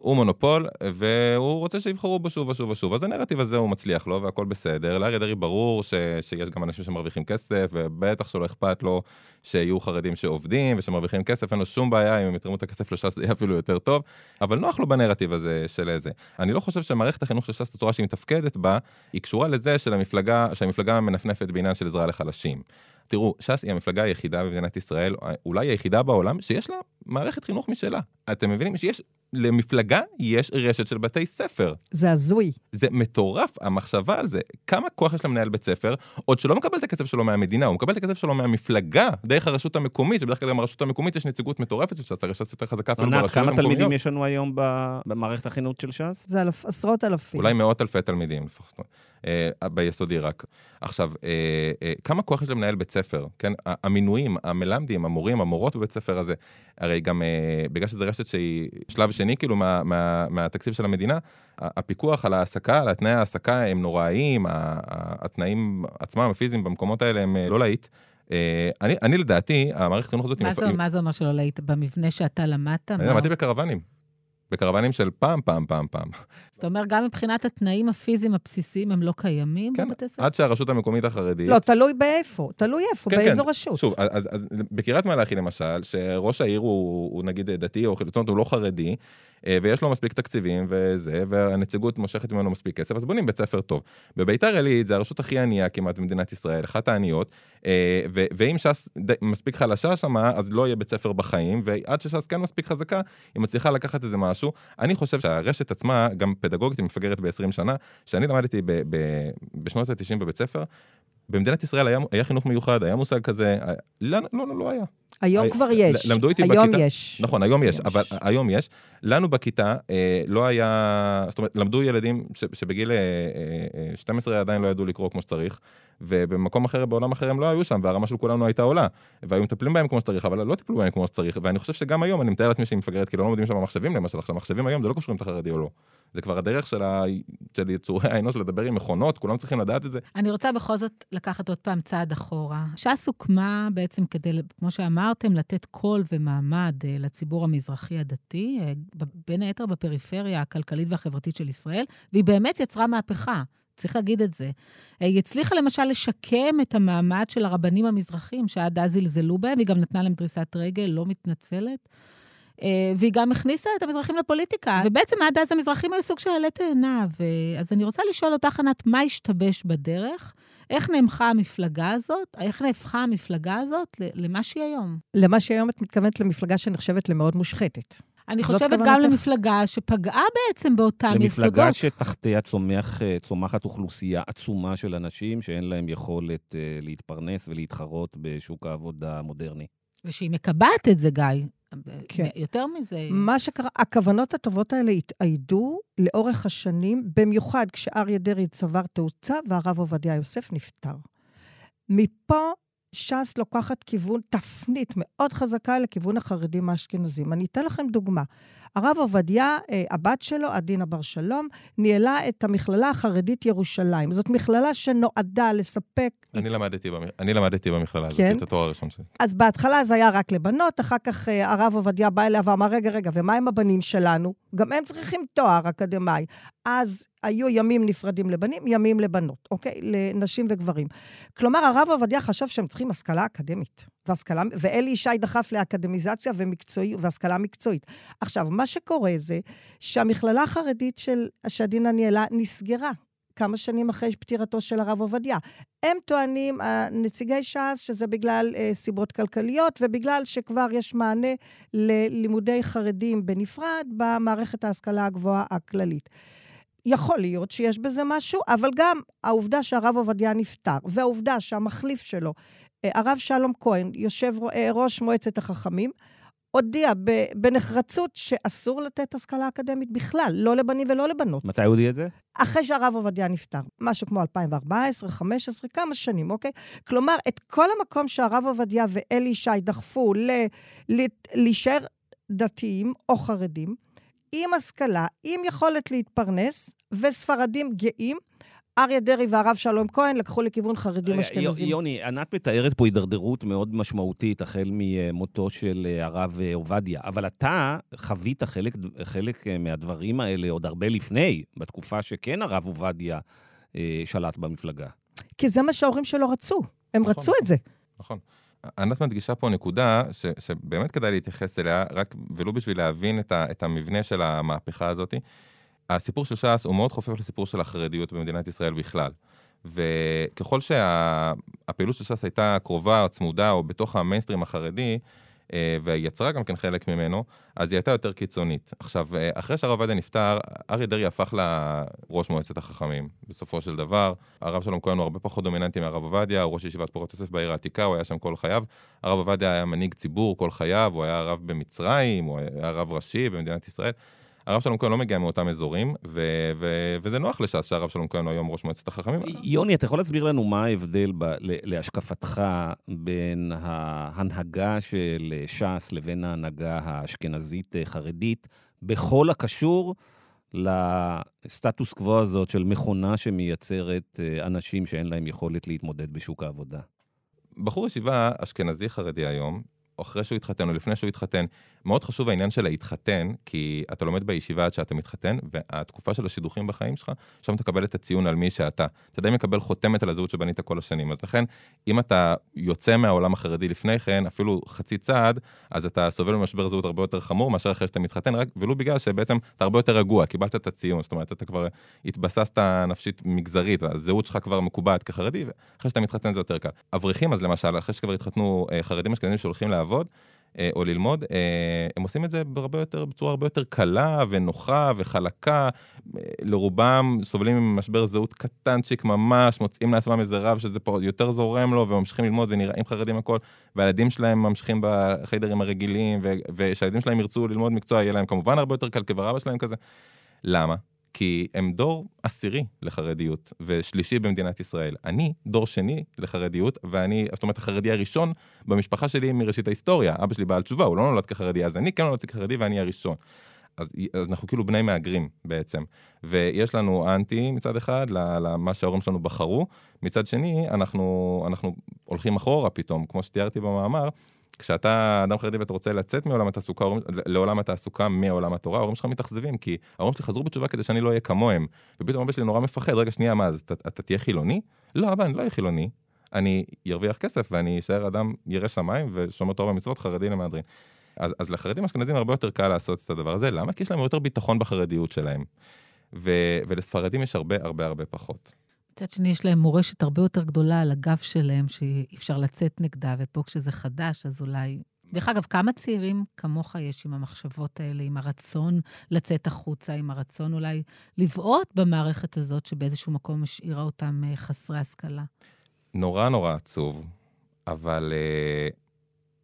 הוא מונופול, והוא רוצה שיבחרו בו שוב ושוב ושוב. אז הנרטיב הזה הוא מצליח לו, והכל בסדר. לאריה דרעי ברור ש, שיש גם אנשים שמרוויחים כסף, ובטח שלא אכפת לו שיהיו חרדים שעובדים ושמרוויחים כסף, אין לו שום בעיה, אם הם יתרמו את הכסף לש"ס זה יהיה אפילו יותר טוב, אבל נוח לו בנרטיב הזה של איזה. אני לא חושב שמערכת החינוך של ש"ס, הצורה שהיא מתפקדת בה, היא קשורה לזה של המפלגה, שהמפלגה מנפנפת בעניין של עזרה לחלשים. תראו, ש"ס היא המפלגה היחידה במדינת ישראל, אולי היחידה בעולם, שיש לה מערכת חינוך משלה. אתם מבינים שיש למפלגה יש רשת של בתי ספר. זה הזוי. זה מטורף, המחשבה על זה. כמה כוח יש למנהל בית ספר, עוד שלא מקבל את הכסף שלו מהמדינה, הוא מקבל את הכסף שלו מהמפלגה, דרך הרשות המקומית, שבדרך כלל גם הרשות המקומית יש נציגות מטורפת של ש"ס, הרי ש"ס יותר חזקה אפילו ברשויות המקומיות. כמה תלמידים יש לנו היום במערכת החינוך של ש"ס? זה אלף, עשרות אלפים. אולי מאות אלפי תלמידים לפחות. אה, ביסודי רק. עכשיו, אה, אה, כמה כוח יש למנהל בית ספר, כן? המינויים, המלמדים, המורים, המורות בבית ספר הזה, הרי גם בגלל שזו רשת שהיא שלב שני כאילו מה, מה, מהתקציב של המדינה, הפיקוח על ההעסקה, על תנאי ההעסקה הם נוראיים, התנאים עצמם, הפיזיים במקומות האלה הם לא להיט. אני, אני לדעתי, המערכת החינוך הזאת... מה, זה, מה זה אומר שלא להיט? במבנה שאתה למדת? אני למדתי בקרוונים. בקרוונים של פעם, פעם, פעם, פעם. זאת אומרת, גם מבחינת התנאים הפיזיים הבסיסיים, הם לא קיימים כן, בבתי ספר? עד שהרשות המקומית החרדית... לא, תלוי באיפה, תלוי איפה, כן, באיזו כן. רשות. שוב, אז, אז בקריית מלאכי למשל, שראש העיר הוא, הוא נגיד דתי, או חילוטון, הוא לא חרדי, אה, ויש לו מספיק תקציבים וזה, והנציגות מושכת ממנו מספיק כסף, אז בונים בית ספר טוב. בביתר עילית זה הרשות הכי ענייה כמעט במדינת ישראל, אחת העניות, אה, ואם ש"ס מספיק חלשה שמה, אז לא יהיה בית ספר בחיים, ועד שש"ס כן מספיק חזקה, היא מצליחה לקחת איזה משהו. אני חושב שהרשת עצמה, גם פדגוגית, היא מפגרת ב-20 שנה, שאני למדתי בשנות ה-90 בבית ספר, במדינת ישראל היה, היה חינוך מיוחד, היה מושג כזה, לא, לא, לא, לא היה. היום היה, כבר יש. למדו איתי היום בכיתה. יש. נכון, היום יש, אבל יש. היום יש. לנו בכיתה אה, לא היה, זאת אומרת, למדו ילדים ש, שבגיל אה, אה, 12 עדיין לא ידעו לקרוא כמו שצריך, ובמקום אחר, בעולם אחר הם לא היו שם, והרמה של כולנו הייתה עולה. והיו מטפלים בהם כמו שצריך, אבל לא טיפלו בהם כמו שצריך, ואני חושב שגם היום, אני מתאר לעצמי שהיא מפגרת, כי לא לומדים שם מחשבים למשל, עכשיו מחשבים היום זה לא קשור אם אתה חרדי או לא. זה כבר הדרך של, ה... של יצורי האנוש לדבר עם מכונות, כולם צריכים לדעת את זה. אני רוצה בכל זאת לקחת עוד פעם צעד אחורה. ש"ס הוקמה בעצם כדי, כמו שאמרתם, לתת קול ומעמד אה, לציבור המזרחי הדתי, אה, בין היתר בפריפריה הכלכלית והחברתית של ישראל, והיא באמת יצרה מהפכה. צריך להגיד את זה. אה, היא הצליחה למשל לשקם את המעמד של הרבנים המזרחים, שעד אז זלזלו בהם, היא גם נתנה להם דריסת רגל, לא מתנצלת. אה, והיא גם הכניסה את המזרחים לפוליטיקה, ובעצם עד אז המזרחים היו סוג של עלה תאנה. אז אני רוצה לשאול אותך, ענת, מה השתבש בדרך? איך נהמכה המפלגה הזאת, איך נהפכה המפלגה הזאת למה שהיא היום? למה שהיא היום את מתכוונת למפלגה שנחשבת למאוד מושחתת. אני חושבת גם למפלגה שפגעה בעצם באותם יסודות. למפלגה שתחתיה צומח, אה, צומחת אוכלוסייה עצומה של אנשים שאין להם יכולת uh, להתפרנס ולהתחרות בשוק העבודה המודרני. ושהיא מקבעת את זה, גיא. כן. יותר מזה... מה שקרה, הכוונות הטובות האלה התאיידו לאורך השנים, במיוחד כשאריה דרעי צבר תאוצה והרב עובדיה יוסף נפטר. מפה ש"ס לוקחת כיוון, תפנית מאוד חזקה לכיוון החרדים האשכנזים. אני אתן לכם דוגמה. הרב עובדיה, אה, הבת שלו, עדינה בר שלום, ניהלה את המכללה החרדית ירושלים. זאת מכללה שנועדה לספק... אני, את... למדתי, במ... אני למדתי במכללה הזאת, כן? את התואר הראשון שלי. אז בהתחלה זה היה רק לבנות, אחר כך אה, הרב עובדיה בא אליה ואמר, רגע, רגע, ומה עם הבנים שלנו? גם הם צריכים תואר אקדמאי. אז היו ימים נפרדים לבנים, ימים לבנות, אוקיי? לנשים וגברים. כלומר, הרב עובדיה חשב שהם צריכים השכלה אקדמית. והשכלה, ואלי ישי דחף לאקדמיזציה ומקצועי, והשכלה מקצועית. עכשיו, מה שקורה זה שהמכללה החרדית של שעדינה ניהלה נסגרה. כמה שנים אחרי פטירתו של הרב עובדיה. הם טוענים, נציגי ש"ס, שזה בגלל אה, סיבות כלכליות ובגלל שכבר יש מענה ללימודי חרדים בנפרד במערכת ההשכלה הגבוהה הכללית. יכול להיות שיש בזה משהו, אבל גם העובדה שהרב עובדיה נפטר, והעובדה שהמחליף שלו, אה, הרב שלום כהן, יושב אה, ראש מועצת החכמים, הודיע בנחרצות שאסור לתת השכלה אקדמית בכלל, לא לבנים ולא לבנות. מתי הוא הודיע את זה? אחרי שהרב עובדיה נפטר, משהו כמו 2014, 2015, כמה שנים, אוקיי? כלומר, את כל המקום שהרב עובדיה ואלי ישי דחפו להישאר דתיים או חרדים, עם השכלה, עם יכולת להתפרנס, וספרדים גאים, אריה דרעי והרב שלום כהן לקחו לכיוון חרדים אשכנזים. יוני, ענת מתארת פה הידרדרות מאוד משמעותית, החל ממותו של אה, הרב אה, עובדיה, אבל אתה חווית חלק, חלק אה, מהדברים האלה עוד הרבה לפני, בתקופה שכן הרב עובדיה אה, שלט במפלגה. כי זה מה שההורים שלו רצו, הם נכון, רצו נכון, את זה. נכון. ענת מדגישה פה נקודה ש, שבאמת כדאי להתייחס אליה, רק ולו בשביל להבין את, ה, את המבנה של המהפכה הזאת. הסיפור של ש"ס הוא מאוד חופף לסיפור של החרדיות במדינת ישראל בכלל. וככל שהפעילות של ש"ס הייתה קרובה או צמודה או בתוך המיינסטרים החרדי, אה, ויצרה גם כן חלק ממנו, אז היא הייתה יותר קיצונית. עכשיו, אה, אחרי שהרב עובדיה נפטר, אריה דרעי הפך לראש מועצת החכמים. בסופו של דבר, הרב שלום כהן הוא הרבה פחות דומיננטי מהרב עובדיה, הוא ראש ישיבת פורת יוסף בעיר העתיקה, הוא היה שם כל חייו. הרב עובדיה היה מנהיג ציבור כל חייו, הוא היה רב במצרים, הוא היה רב ראשי במדינת ישראל. הרב שלום כהן לא מגיע מאותם אזורים, ו- ו- וזה נוח לש"ס שהרב שלום כהן הוא היום ראש מועצת החכמים. יוני, אתה יכול להסביר לנו מה ההבדל ב- להשקפתך בין ההנהגה של ש"ס לבין ההנהגה האשכנזית-חרדית, בכל הקשור לסטטוס קוו הזאת של מכונה שמייצרת אה, אנשים שאין להם יכולת להתמודד בשוק העבודה? בחור ישיבה אשכנזי-חרדי היום, או אחרי שהוא התחתן, או לפני שהוא התחתן. מאוד חשוב העניין של להתחתן, כי אתה לומד בישיבה עד שאתה מתחתן, והתקופה של השידוכים בחיים שלך, שם תקבל את הציון על מי שאתה. אתה די מקבל חותמת על הזהות שבנית כל השנים. אז לכן, אם אתה יוצא מהעולם החרדי לפני כן, אפילו חצי צעד, אז אתה סובל ממשבר זהות הרבה יותר חמור מאשר אחרי שאתה מתחתן, רק ולו בגלל שבעצם אתה הרבה יותר רגוע, קיבלת את הציון, זאת אומרת, אתה כבר התבססת נפשית מגזרית, הזהות שלך כבר מקובעת כחרדי, ואחרי שאתה מתחתן זה יותר קל. אברכים, אז למשל, אחרי שכבר התחתנו אה, חרדים אשכנזים שהולכים לעבוד, או ללמוד, אה, הם עושים את זה הרבה יותר, בצורה הרבה יותר קלה ונוחה וחלקה. אה, לרובם סובלים ממשבר זהות קטנצ'יק ממש, מוצאים לעצמם איזה רב שזה פה יותר זורם לו וממשיכים ללמוד ונראים חרדים הכל, והילדים שלהם ממשיכים בחיידרים הרגילים, ושהילדים שלהם ירצו ללמוד מקצוע, יהיה להם כמובן הרבה יותר קל, כבר אבא שלהם כזה. למה? כי הם דור עשירי לחרדיות ושלישי במדינת ישראל. אני דור שני לחרדיות, ואני, זאת אומרת, החרדי הראשון במשפחה שלי מראשית ההיסטוריה. אבא שלי בעל תשובה, הוא לא נולד כחרדי, אז אני כן נולדתי כחרדי ואני הראשון. אז, אז אנחנו כאילו בני מהגרים בעצם. ויש לנו אנטי מצד אחד למה שההורים שלנו בחרו, מצד שני אנחנו, אנחנו הולכים אחורה פתאום, כמו שתיארתי במאמר, כשאתה אדם חרדי ואתה רוצה לצאת מעולם התעסוקה, לעולם התעסוקה מעולם התורה, ההורים שלך מתאכזבים, כי ההורים שלי חזרו בתשובה כדי שאני לא אהיה כמוהם. ופתאום אבא שלי נורא מפחד, רגע שנייה, מה, אז אתה, אתה תהיה חילוני? לא, אבא, אני לא אהיה חילוני. אני ארוויח כסף ואני אשאר אדם ירא שמיים ושומר תורה ומצוות חרדי למהדרין. אז, אז לחרדים אשכנזים הרבה יותר קל לעשות את הדבר הזה, למה? כי יש להם יותר ביטחון בחרדיות שלהם. ו, ולספרדים יש הרבה הרבה הרבה פחות. מצד שני, יש להם מורשת הרבה יותר גדולה על הגב שלהם, שאי אפשר לצאת נגדה, ופה כשזה חדש, אז אולי... דרך אגב, כמה צעירים כמוך יש עם המחשבות האלה, עם הרצון לצאת החוצה, עם הרצון אולי לבעוט במערכת הזאת, שבאיזשהו מקום השאירה אותם אה, חסרי השכלה? נורא נורא עצוב, אבל uh,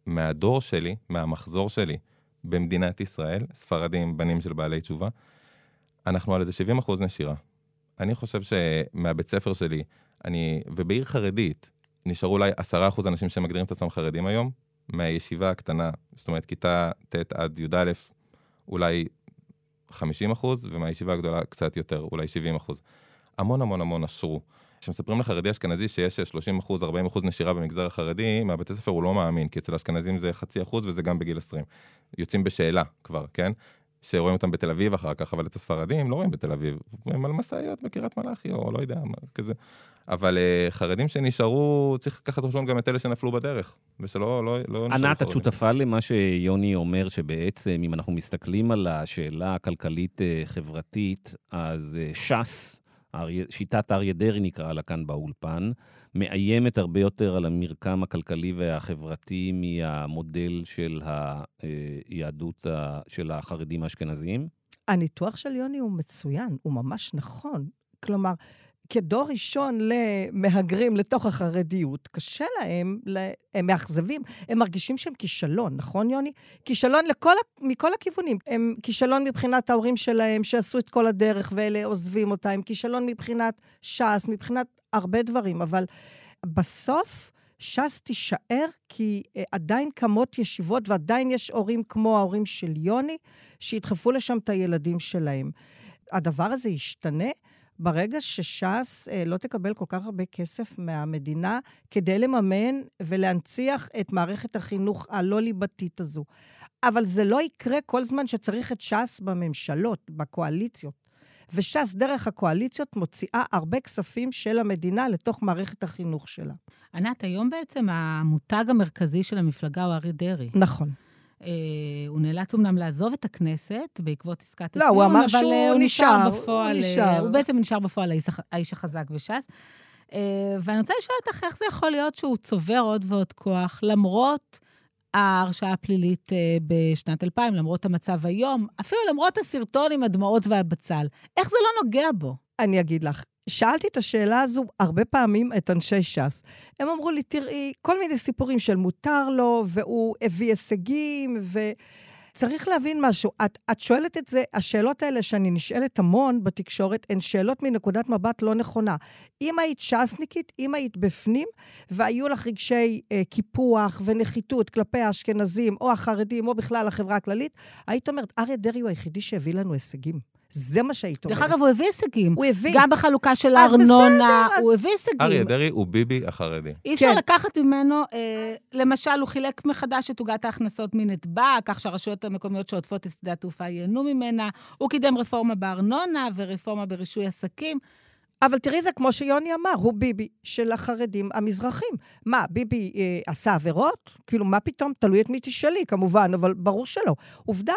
מהדור שלי, מהמחזור שלי במדינת ישראל, ספרדים, בנים של בעלי תשובה, אנחנו על איזה 70 אחוז נשירה. אני חושב שמהבית ספר שלי, אני, ובעיר חרדית, נשארו אולי עשרה אחוז אנשים שמגדירים את עצמם חרדים היום, מהישיבה הקטנה, זאת אומרת, כיתה ט' עד י"א, אולי 50 אחוז, ומהישיבה הגדולה קצת יותר, אולי 70 אחוז. המון המון המון נשרו. כשמספרים לחרדי אשכנזי שיש 30 אחוז, 40 אחוז נשירה במגזר החרדי, מהבית הספר הוא לא מאמין, כי אצל האשכנזים זה חצי אחוז וזה גם בגיל 20. יוצאים בשאלה כבר, כן? שרואים אותם בתל אביב אחר כך, אבל את הספרדים לא רואים בתל אביב, הם על משאיות בקריית מלאכי, או לא יודע, כזה. אבל uh, חרדים שנשארו, צריך לקחת בחשבון גם את אלה שנפלו בדרך, ושלא לא, לא נשארו ענת, את שותפה למה שיוני אומר, שבעצם, אם אנחנו מסתכלים על השאלה הכלכלית-חברתית, אה, אז uh, ש"ס, שיטת אריה דרעי נקרא לה כאן באולפן, מאיימת הרבה יותר על המרקם הכלכלי והחברתי מהמודל של היהדות של החרדים האשכנזיים? הניתוח של יוני הוא מצוין, הוא ממש נכון. כלומר, כדור ראשון למהגרים לתוך החרדיות, קשה להם, הם מאכזבים, הם מרגישים שהם כישלון, נכון, יוני? כישלון לכל, מכל הכיוונים. הם כישלון מבחינת ההורים שלהם, שעשו את כל הדרך ואלה עוזבים אותה, הם כישלון מבחינת ש"ס, מבחינת הרבה דברים, אבל בסוף... ש"ס תישאר כי אה, עדיין קמות ישיבות ועדיין יש הורים כמו ההורים של יוני, שידחפו לשם את הילדים שלהם. הדבר הזה ישתנה ברגע שש"ס אה, לא תקבל כל כך הרבה כסף מהמדינה כדי לממן ולהנציח את מערכת החינוך הלא-ליבתית הזו. אבל זה לא יקרה כל זמן שצריך את ש"ס בממשלות, בקואליציות. וש"ס, דרך הקואליציות, מוציאה הרבה כספים של המדינה לתוך מערכת החינוך שלה. ענת, היום בעצם המותג המרכזי של המפלגה הוא אריה דרעי. נכון. Uh, הוא נאלץ אמנם לעזוב את הכנסת בעקבות עסקת הציון, לא, הוא אמר אבל שהוא הוא נשאר, בפועל, הוא נשאר. הוא בעצם נשאר בפועל האיש, החזק בש"ס. ואני רוצה לשאול אותך, איך זה יכול להיות שהוא צובר עוד ועוד כוח, למרות ההרשעה הפלילית אה, בשנת 2000, למרות המצב היום, אפילו למרות הסרטון עם הדמעות והבצל. איך זה לא נוגע בו? אני אגיד לך, שאלתי את השאלה הזו הרבה פעמים את אנשי ש"ס. הם אמרו לי, תראי, כל מיני סיפורים של מותר לו, והוא הביא הישגים, ו... צריך להבין משהו. את, את שואלת את זה, השאלות האלה שאני נשאלת המון בתקשורת, הן שאלות מנקודת מבט לא נכונה. אם היית ש"סניקית, אם היית בפנים, והיו לך רגשי אה, קיפוח ונחיתות כלפי האשכנזים, או החרדים, או בכלל החברה הכללית, היית אומרת, אריה דרעי הוא היחידי שהביא לנו הישגים. זה מה שהיית אומרת. דרך אגב, הוא הביא הישגים. הוא הביא. גם בחלוקה של הארנונה, הוא הביא הישגים. אריה דרעי הוא ביבי החרדי. אי אפשר כן. לקחת ממנו, אה, למשל, הוא חילק מחדש את עוגת ההכנסות מנתב"ג, כך שהרשויות המקומיות שעוטפות את שדה התעופה ייהנו ממנה. הוא קידם רפורמה בארנונה ורפורמה ברישוי עסקים. אבל תראי, זה כמו שיוני אמר, הוא ביבי של החרדים המזרחים. מה, ביבי אה, עשה עבירות? כאילו, מה פתאום? תלוי את מי תשאלי, כמובן, אבל ברור שלא. עובדה,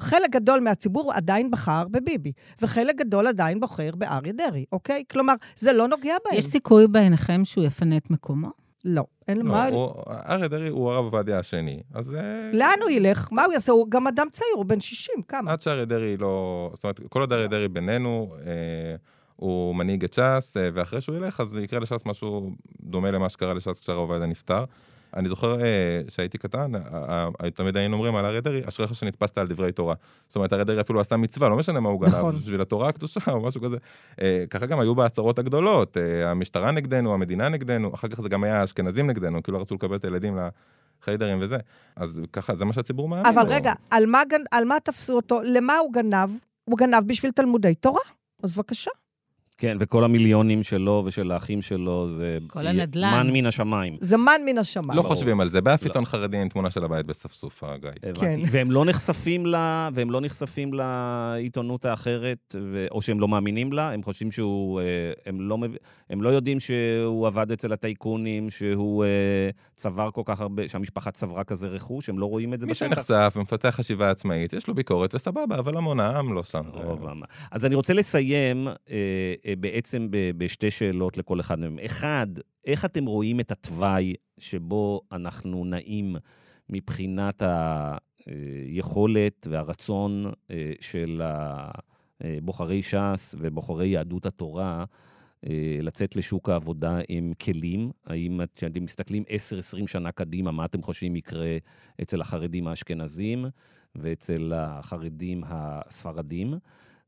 חלק גדול מהציבור עדיין בחר בביבי, וחלק גדול עדיין בוחר באריה דרעי, אוקיי? כלומר, זה לא נוגע בהם. יש סיכוי בעיניכם שהוא יפנה את מקומו? לא, אין לא, מה... הוא- אריה דרעי הוא הרב עובדיה השני, אז... אה, לאן הוא ילך? מה הוא יעשה? הוא גם אדם צעיר, הוא בן 60, כמה? עד שאריה דרעי לא... זאת אומרת, כל עוד אריה דרעי בינינו, אה, הוא מנהיג את ש"ס, אה, ואחרי שהוא ילך, אז יקרה לש"ס משהו דומה למה שקרה לש"ס כשהרב עובדיה נפטר. אני זוכר אה, שהייתי קטן, תמיד היינו אומרים על אריה דרעי, אשריך שנתפסת על דברי תורה. זאת אומרת, אריה דרעי אפילו עשה מצווה, לא משנה מה הוא גנב, נכון. בשביל התורה הקדושה או משהו כזה. אה, ככה גם היו בהצהרות הגדולות, אה, המשטרה נגדנו, המדינה נגדנו, אחר כך זה גם היה האשכנזים נגדנו, כאילו רצו לקבל את הילדים לחיידרים וזה. אז ככה, זה מה שהציבור מאמין. אבל. רגע, על מה, גנ- על מה תפסו אותו? למה הוא גנב? הוא גנב בשביל תלמודי תורה. אז בבקשה. כן, וכל המיליונים שלו ושל האחים שלו זה... כל הנדל"ן. מן מן השמיים. זה מן מן השמיים. לא. חושבים על זה, באף לא. עיתון חרדי אין תמונה של הבית בספסוף, גיא. הבנתי. כן. והם לא נחשפים לה, והם לא נחשפים לעיתונות האחרת, ו... או שהם לא מאמינים לה, הם חושבים שהוא... אה, הם לא, מב... הם לא יודעים שהוא עבד אצל הטייקונים, שהוא אה, צבר כל כך הרבה, שהמשפחה צברה כזה רכוש, הם לא רואים את זה מי בשטח. שנחשף ומפתח חשיבה עצמאית, יש לו ביקורת וסבבה, אבל המון העם לא שם. זה- רוב העם. אז אני רוצה לסיים אה, בעצם ב- בשתי שאלות לכל אחד מהם. אחד, איך אתם רואים את התוואי שבו אנחנו נעים מבחינת היכולת והרצון אה, של בוחרי ש"ס ובוחרי יהדות התורה אה, לצאת לשוק העבודה עם כלים? האם כשאתם מסתכלים 10-20 שנה קדימה, מה אתם חושבים יקרה אצל החרדים האשכנזים ואצל החרדים הספרדים?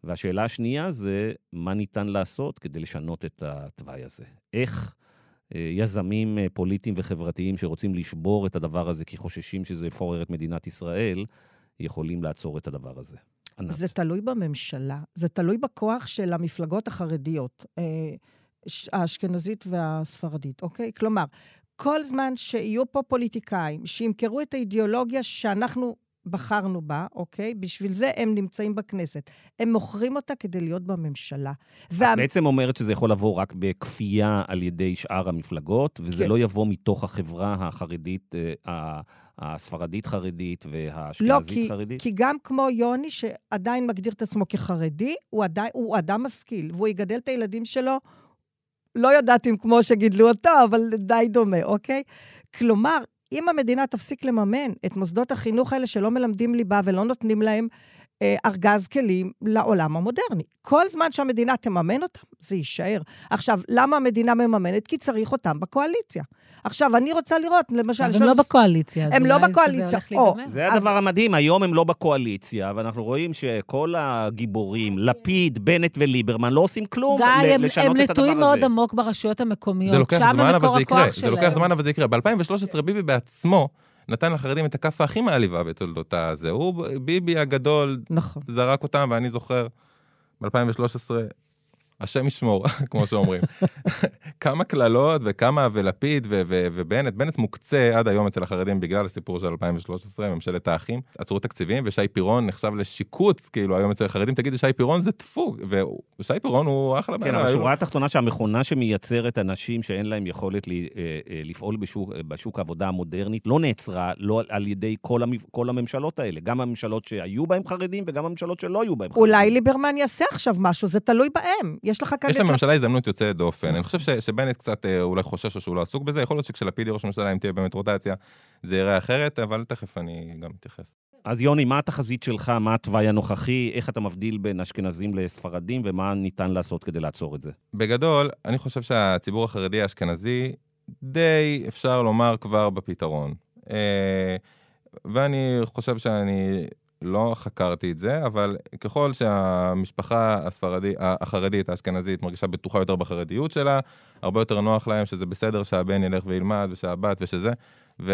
והשאלה השנייה זה, מה ניתן לעשות כדי לשנות את התוואי הזה? איך אה, יזמים אה, פוליטיים וחברתיים שרוצים לשבור את הדבר הזה כי חוששים שזה יפורר את מדינת ישראל, יכולים לעצור את הדבר הזה? ענת. זה תלוי בממשלה, זה תלוי בכוח של המפלגות החרדיות, אה, האשכנזית והספרדית, אוקיי? כלומר, כל זמן שיהיו פה פוליטיקאים שימכרו את האידיאולוגיה שאנחנו בחרנו בה, אוקיי? בשביל זה הם נמצאים בכנסת. הם מוכרים אותה כדי להיות בממשלה. וה... את בעצם אומרת שזה יכול לבוא רק בכפייה על ידי שאר המפלגות, וזה כן. לא יבוא מתוך החברה החרדית, אה, הספרדית-חרדית לא, כי, והאשכנזית-חרדית? כי גם כמו יוני, שעדיין מגדיר את עצמו כחרדי, הוא, עדיין, הוא אדם משכיל, והוא יגדל את הילדים שלו, לא יודעת אם כמו שגידלו אותו, אבל די דומה, אוקיי? כלומר, אם המדינה תפסיק לממן את מוסדות החינוך האלה שלא מלמדים ליבה ולא נותנים להם ארגז כלים לעולם המודרני. כל זמן שהמדינה תממן אותם, זה יישאר. עכשיו, למה המדינה מממנת? כי צריך אותם בקואליציה. עכשיו, אני רוצה לראות, למשל... אבל הם לא בקואליציה. הם לא זה בקואליציה. הולך או. זה אז- הדבר המדהים, היום הם לא בקואליציה, ואנחנו רואים שכל הגיבורים, לפיד, בנט וליברמן, לא עושים כלום גיא, ל- הם, לשנות הם את הדבר נטועים מאוד הזה. עמוק ברשויות המקומיות. זה לוקח זמן, אבל זה יקרה. זה. לוקח זמן, אבל זה יקרה. ב-2013 ביבי בעצמו נתן לחרדים את הכאפה הכי מעליבה בתולדות הזה. הוא, ביבי הגדול, נכון. זרק אותם, ואני זוכר, ב-2013, השם ישמור, כמו שאומרים. כמה קללות וכמה, ולפיד ו- ו- ובנט, בנט מוקצה עד היום אצל החרדים בגלל הסיפור של 2013, ממשלת האחים, עצרו תקציבים, ושי פירון נחשב לשיקוץ, כאילו, היום אצל החרדים, תגיד, שי פירון זה טפו, ושי פירון הוא אחלה בן כן, אבל השורה התחתונה שהמכונה שמייצרת אנשים שאין להם יכולת אה, אה, לפעול בשוק, בשוק העבודה המודרנית לא נעצרה לא על ידי כל, המ, כל הממשלות האלה, גם הממשלות שהיו בהם חרדים וגם הממשלות שלא היו בהם חרדים. אולי ליברמן יעשה עכשיו משהו, זה תלוי בהם. יש לך כאן... יש לממשלה הזדמנות יוצאת דופן. אני חושב ש- שבנט קצת אה, אולי חושש או שהוא לא עסוק בזה, יכול להיות שכשלפיד יהיה ראש ממשלה, אם תהיה באמת רוטציה, זה ייראה אחרת, אבל תכף אני גם אתייחס. אז יוני, מה התחזית שלך, מה התוואי הנוכחי, איך אתה מבדיל בין אשכנזים לספרדים ומה ניתן לעשות כדי לעצור את זה? בגדול, אני חושב שהציבור החרדי האשכנזי, די אפשר לומר כבר בפתרון. אה, ואני חושב שאני לא חקרתי את זה, אבל ככל שהמשפחה הספרדי, החרדית, האשכנזית, מרגישה בטוחה יותר בחרדיות שלה, הרבה יותר נוח להם שזה בסדר שהבן ילך וילמד, ושהבת ושזה, ו...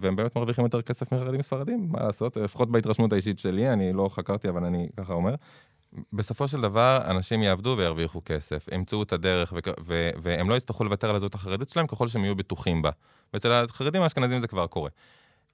והם באמת מרוויחים יותר כסף מחרדים ספרדים, מה לעשות? לפחות בהתרשמות האישית שלי, אני לא חקרתי, אבל אני ככה אומר. בסופו של דבר, אנשים יעבדו וירוויחו כסף, ימצאו את הדרך, ו- ו- והם לא יצטרכו לוותר על הזהות החרדית שלהם ככל שהם יהיו בטוחים בה. ואצל החרדים האשכנזים זה כבר קורה.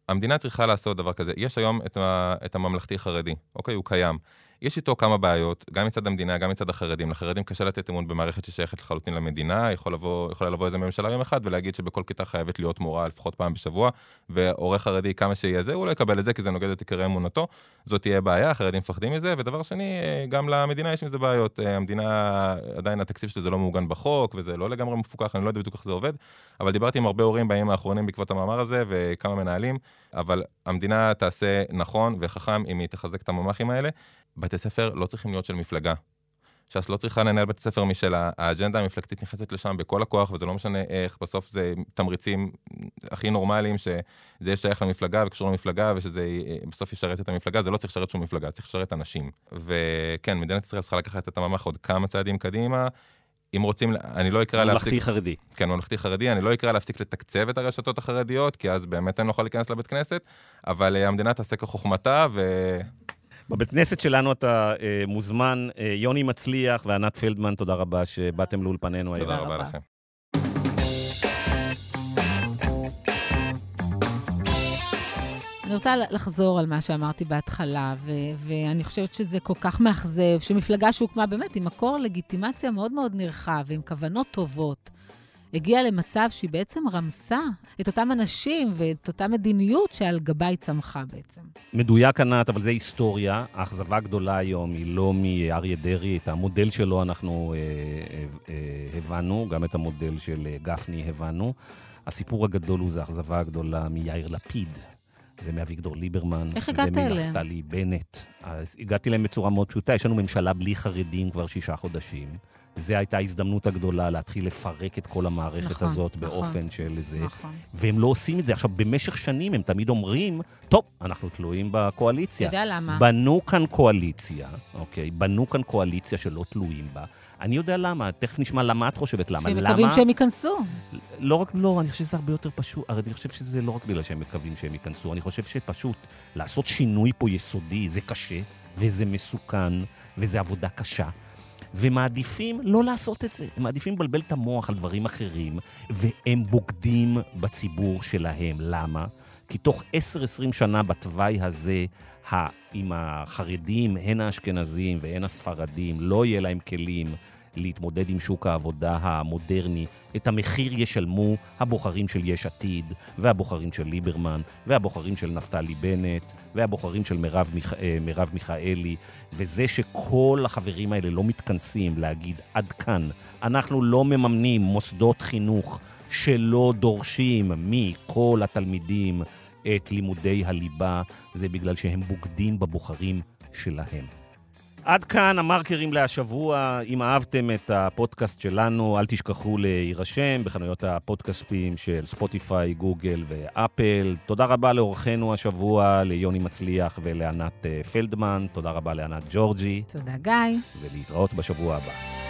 המדינה צריכה לעשות דבר כזה. יש היום את, ה- את הממלכתי-חרדי, אוקיי? הוא קיים. יש איתו כמה בעיות, גם מצד המדינה, גם מצד החרדים. לחרדים קשה לתת אמון במערכת ששייכת לחלוטין למדינה, יכול לבוא, יכולה לבוא איזה ממשלה יום אחד ולהגיד שבכל כיתה חייבת להיות מורה לפחות פעם בשבוע, והורה חרדי כמה שיהיה זה, הוא לא יקבל את זה כי זה נוגד את עיקרי אמונתו. זאת תהיה בעיה, החרדים מפחדים מזה, ודבר שני, אה, גם למדינה יש עם זה בעיות. אה, המדינה, עדיין התקציב של זה לא מעוגן בחוק, וזה לא לגמרי מפוקח, אני לא יודע בדיוק איך זה עובד, אבל דיברתי עם הרבה הורים בימים האחרונים בעקבות המאמר הזה, וכמה מנהלים, אבל המדינה תעשה נכון וחכם אם היא תחזק את הממ"חים האלה. בתי ספר לא צריכים להיות של מפלגה. ש"ס לא צריכה לנהל בית ספר משלה, האג'נדה המפלגתית נכנסת לשם בכל הכוח, וזה לא משנה איך, בסוף זה תמריצים הכי נורמליים, שזה יהיה שייך למפלגה וקשור למפלגה, ושזה אה, בסוף ישרת את המפלגה, זה לא צריך לשרת שום מפלגה, צריך לשרת אנשים. וכן, מדינת ישראל צריכה לקחת את הממ"ח עוד כמה צעדים קדימה. אם רוצים, אני לא אקרא להפסיק... ממלכתי חרדי. כן, ממלכתי חרדי, אני לא אקרא להפסיק לתקצב את הרשתות החרדיות, כי אז באמת אני לא יכול להיכנס לבית כנסת, אבל אה, המדינה תעשה כחוכמתה, ו... בבית כנסת שלנו אתה אה, מוזמן. אה, יוני מצליח וענת פלדמן, תודה רבה שבאתם לאולפנינו היום. תודה רבה. לכם. אני רוצה לחזור על מה שאמרתי בהתחלה, ו- ואני חושבת שזה כל כך מאכזב, שמפלגה שהוקמה באמת עם מקור לגיטימציה מאוד מאוד נרחב, ועם כוונות טובות, הגיעה למצב שהיא בעצם רמסה את אותם אנשים ואת אותה מדיניות שעל גבה היא צמחה בעצם. מדויק ענת, אבל זה היסטוריה. האכזבה הגדולה היום היא לא מאריה דרעי, את המודל שלו אנחנו אה, אה, אה, הבנו, גם את המודל של אה, גפני הבנו. הסיפור הגדול הוא זה האכזבה הגדולה מיאיר לפיד. ומאביגדור ליברמן. איך הגעת אליהם? ומנפתלי בנט. אז הגעתי אליהם בצורה מאוד פשוטה, יש לנו ממשלה בלי חרדים כבר שישה חודשים. זו הייתה ההזדמנות הגדולה להתחיל לפרק את כל המערכת נכון, הזאת נכון. באופן של איזה... נכון. והם לא עושים את זה. עכשיו, במשך שנים הם תמיד אומרים, טוב, אנחנו תלויים אתה בקואליציה. יודע למה? בנו כאן קואליציה, אוקיי? בנו כאן קואליציה שלא תלויים בה. אני יודע למה, תכף נשמע למה את חושבת למה. הם למה? מקווים שהם ייכנסו. לא רק, לא, אני חושב שזה הרבה יותר פשוט. הרי אני חושב שזה לא רק בגלל שהם מקווים שהם ייכנסו, אני חושב שפשוט לעשות שינוי פה יסודי זה קשה, וזה מסוכן, וזה עבודה קשה. ומעדיפים לא לעשות את זה. הם מעדיפים לבלבל את המוח על דברים אחרים, והם בוגדים בציבור שלהם. למה? כי תוך 10-20 שנה בתוואי הזה, עם החרדים, הן האשכנזים והן הספרדים, לא יהיה להם כלים להתמודד עם שוק העבודה המודרני. את המחיר ישלמו הבוחרים של יש עתיד, והבוחרים של ליברמן, והבוחרים של נפתלי בנט, והבוחרים של מרב, מיכ... אה, מרב מיכאלי, וזה שכל החברים האלה לא מתכנסים להגיד עד כאן, אנחנו לא מממנים מוסדות חינוך שלא דורשים מכל התלמידים את לימודי הליבה, זה בגלל שהם בוגדים בבוחרים שלהם. עד כאן המרקרים להשבוע. אם אהבתם את הפודקאסט שלנו, אל תשכחו להירשם בחנויות הפודקאסטים של ספוטיפיי, גוגל ואפל. תודה רבה לאורחנו השבוע, ליוני מצליח ולענת אה, פלדמן. תודה רבה לענת ג'ורג'י. תודה, גיא. ולהתראות בשבוע הבא.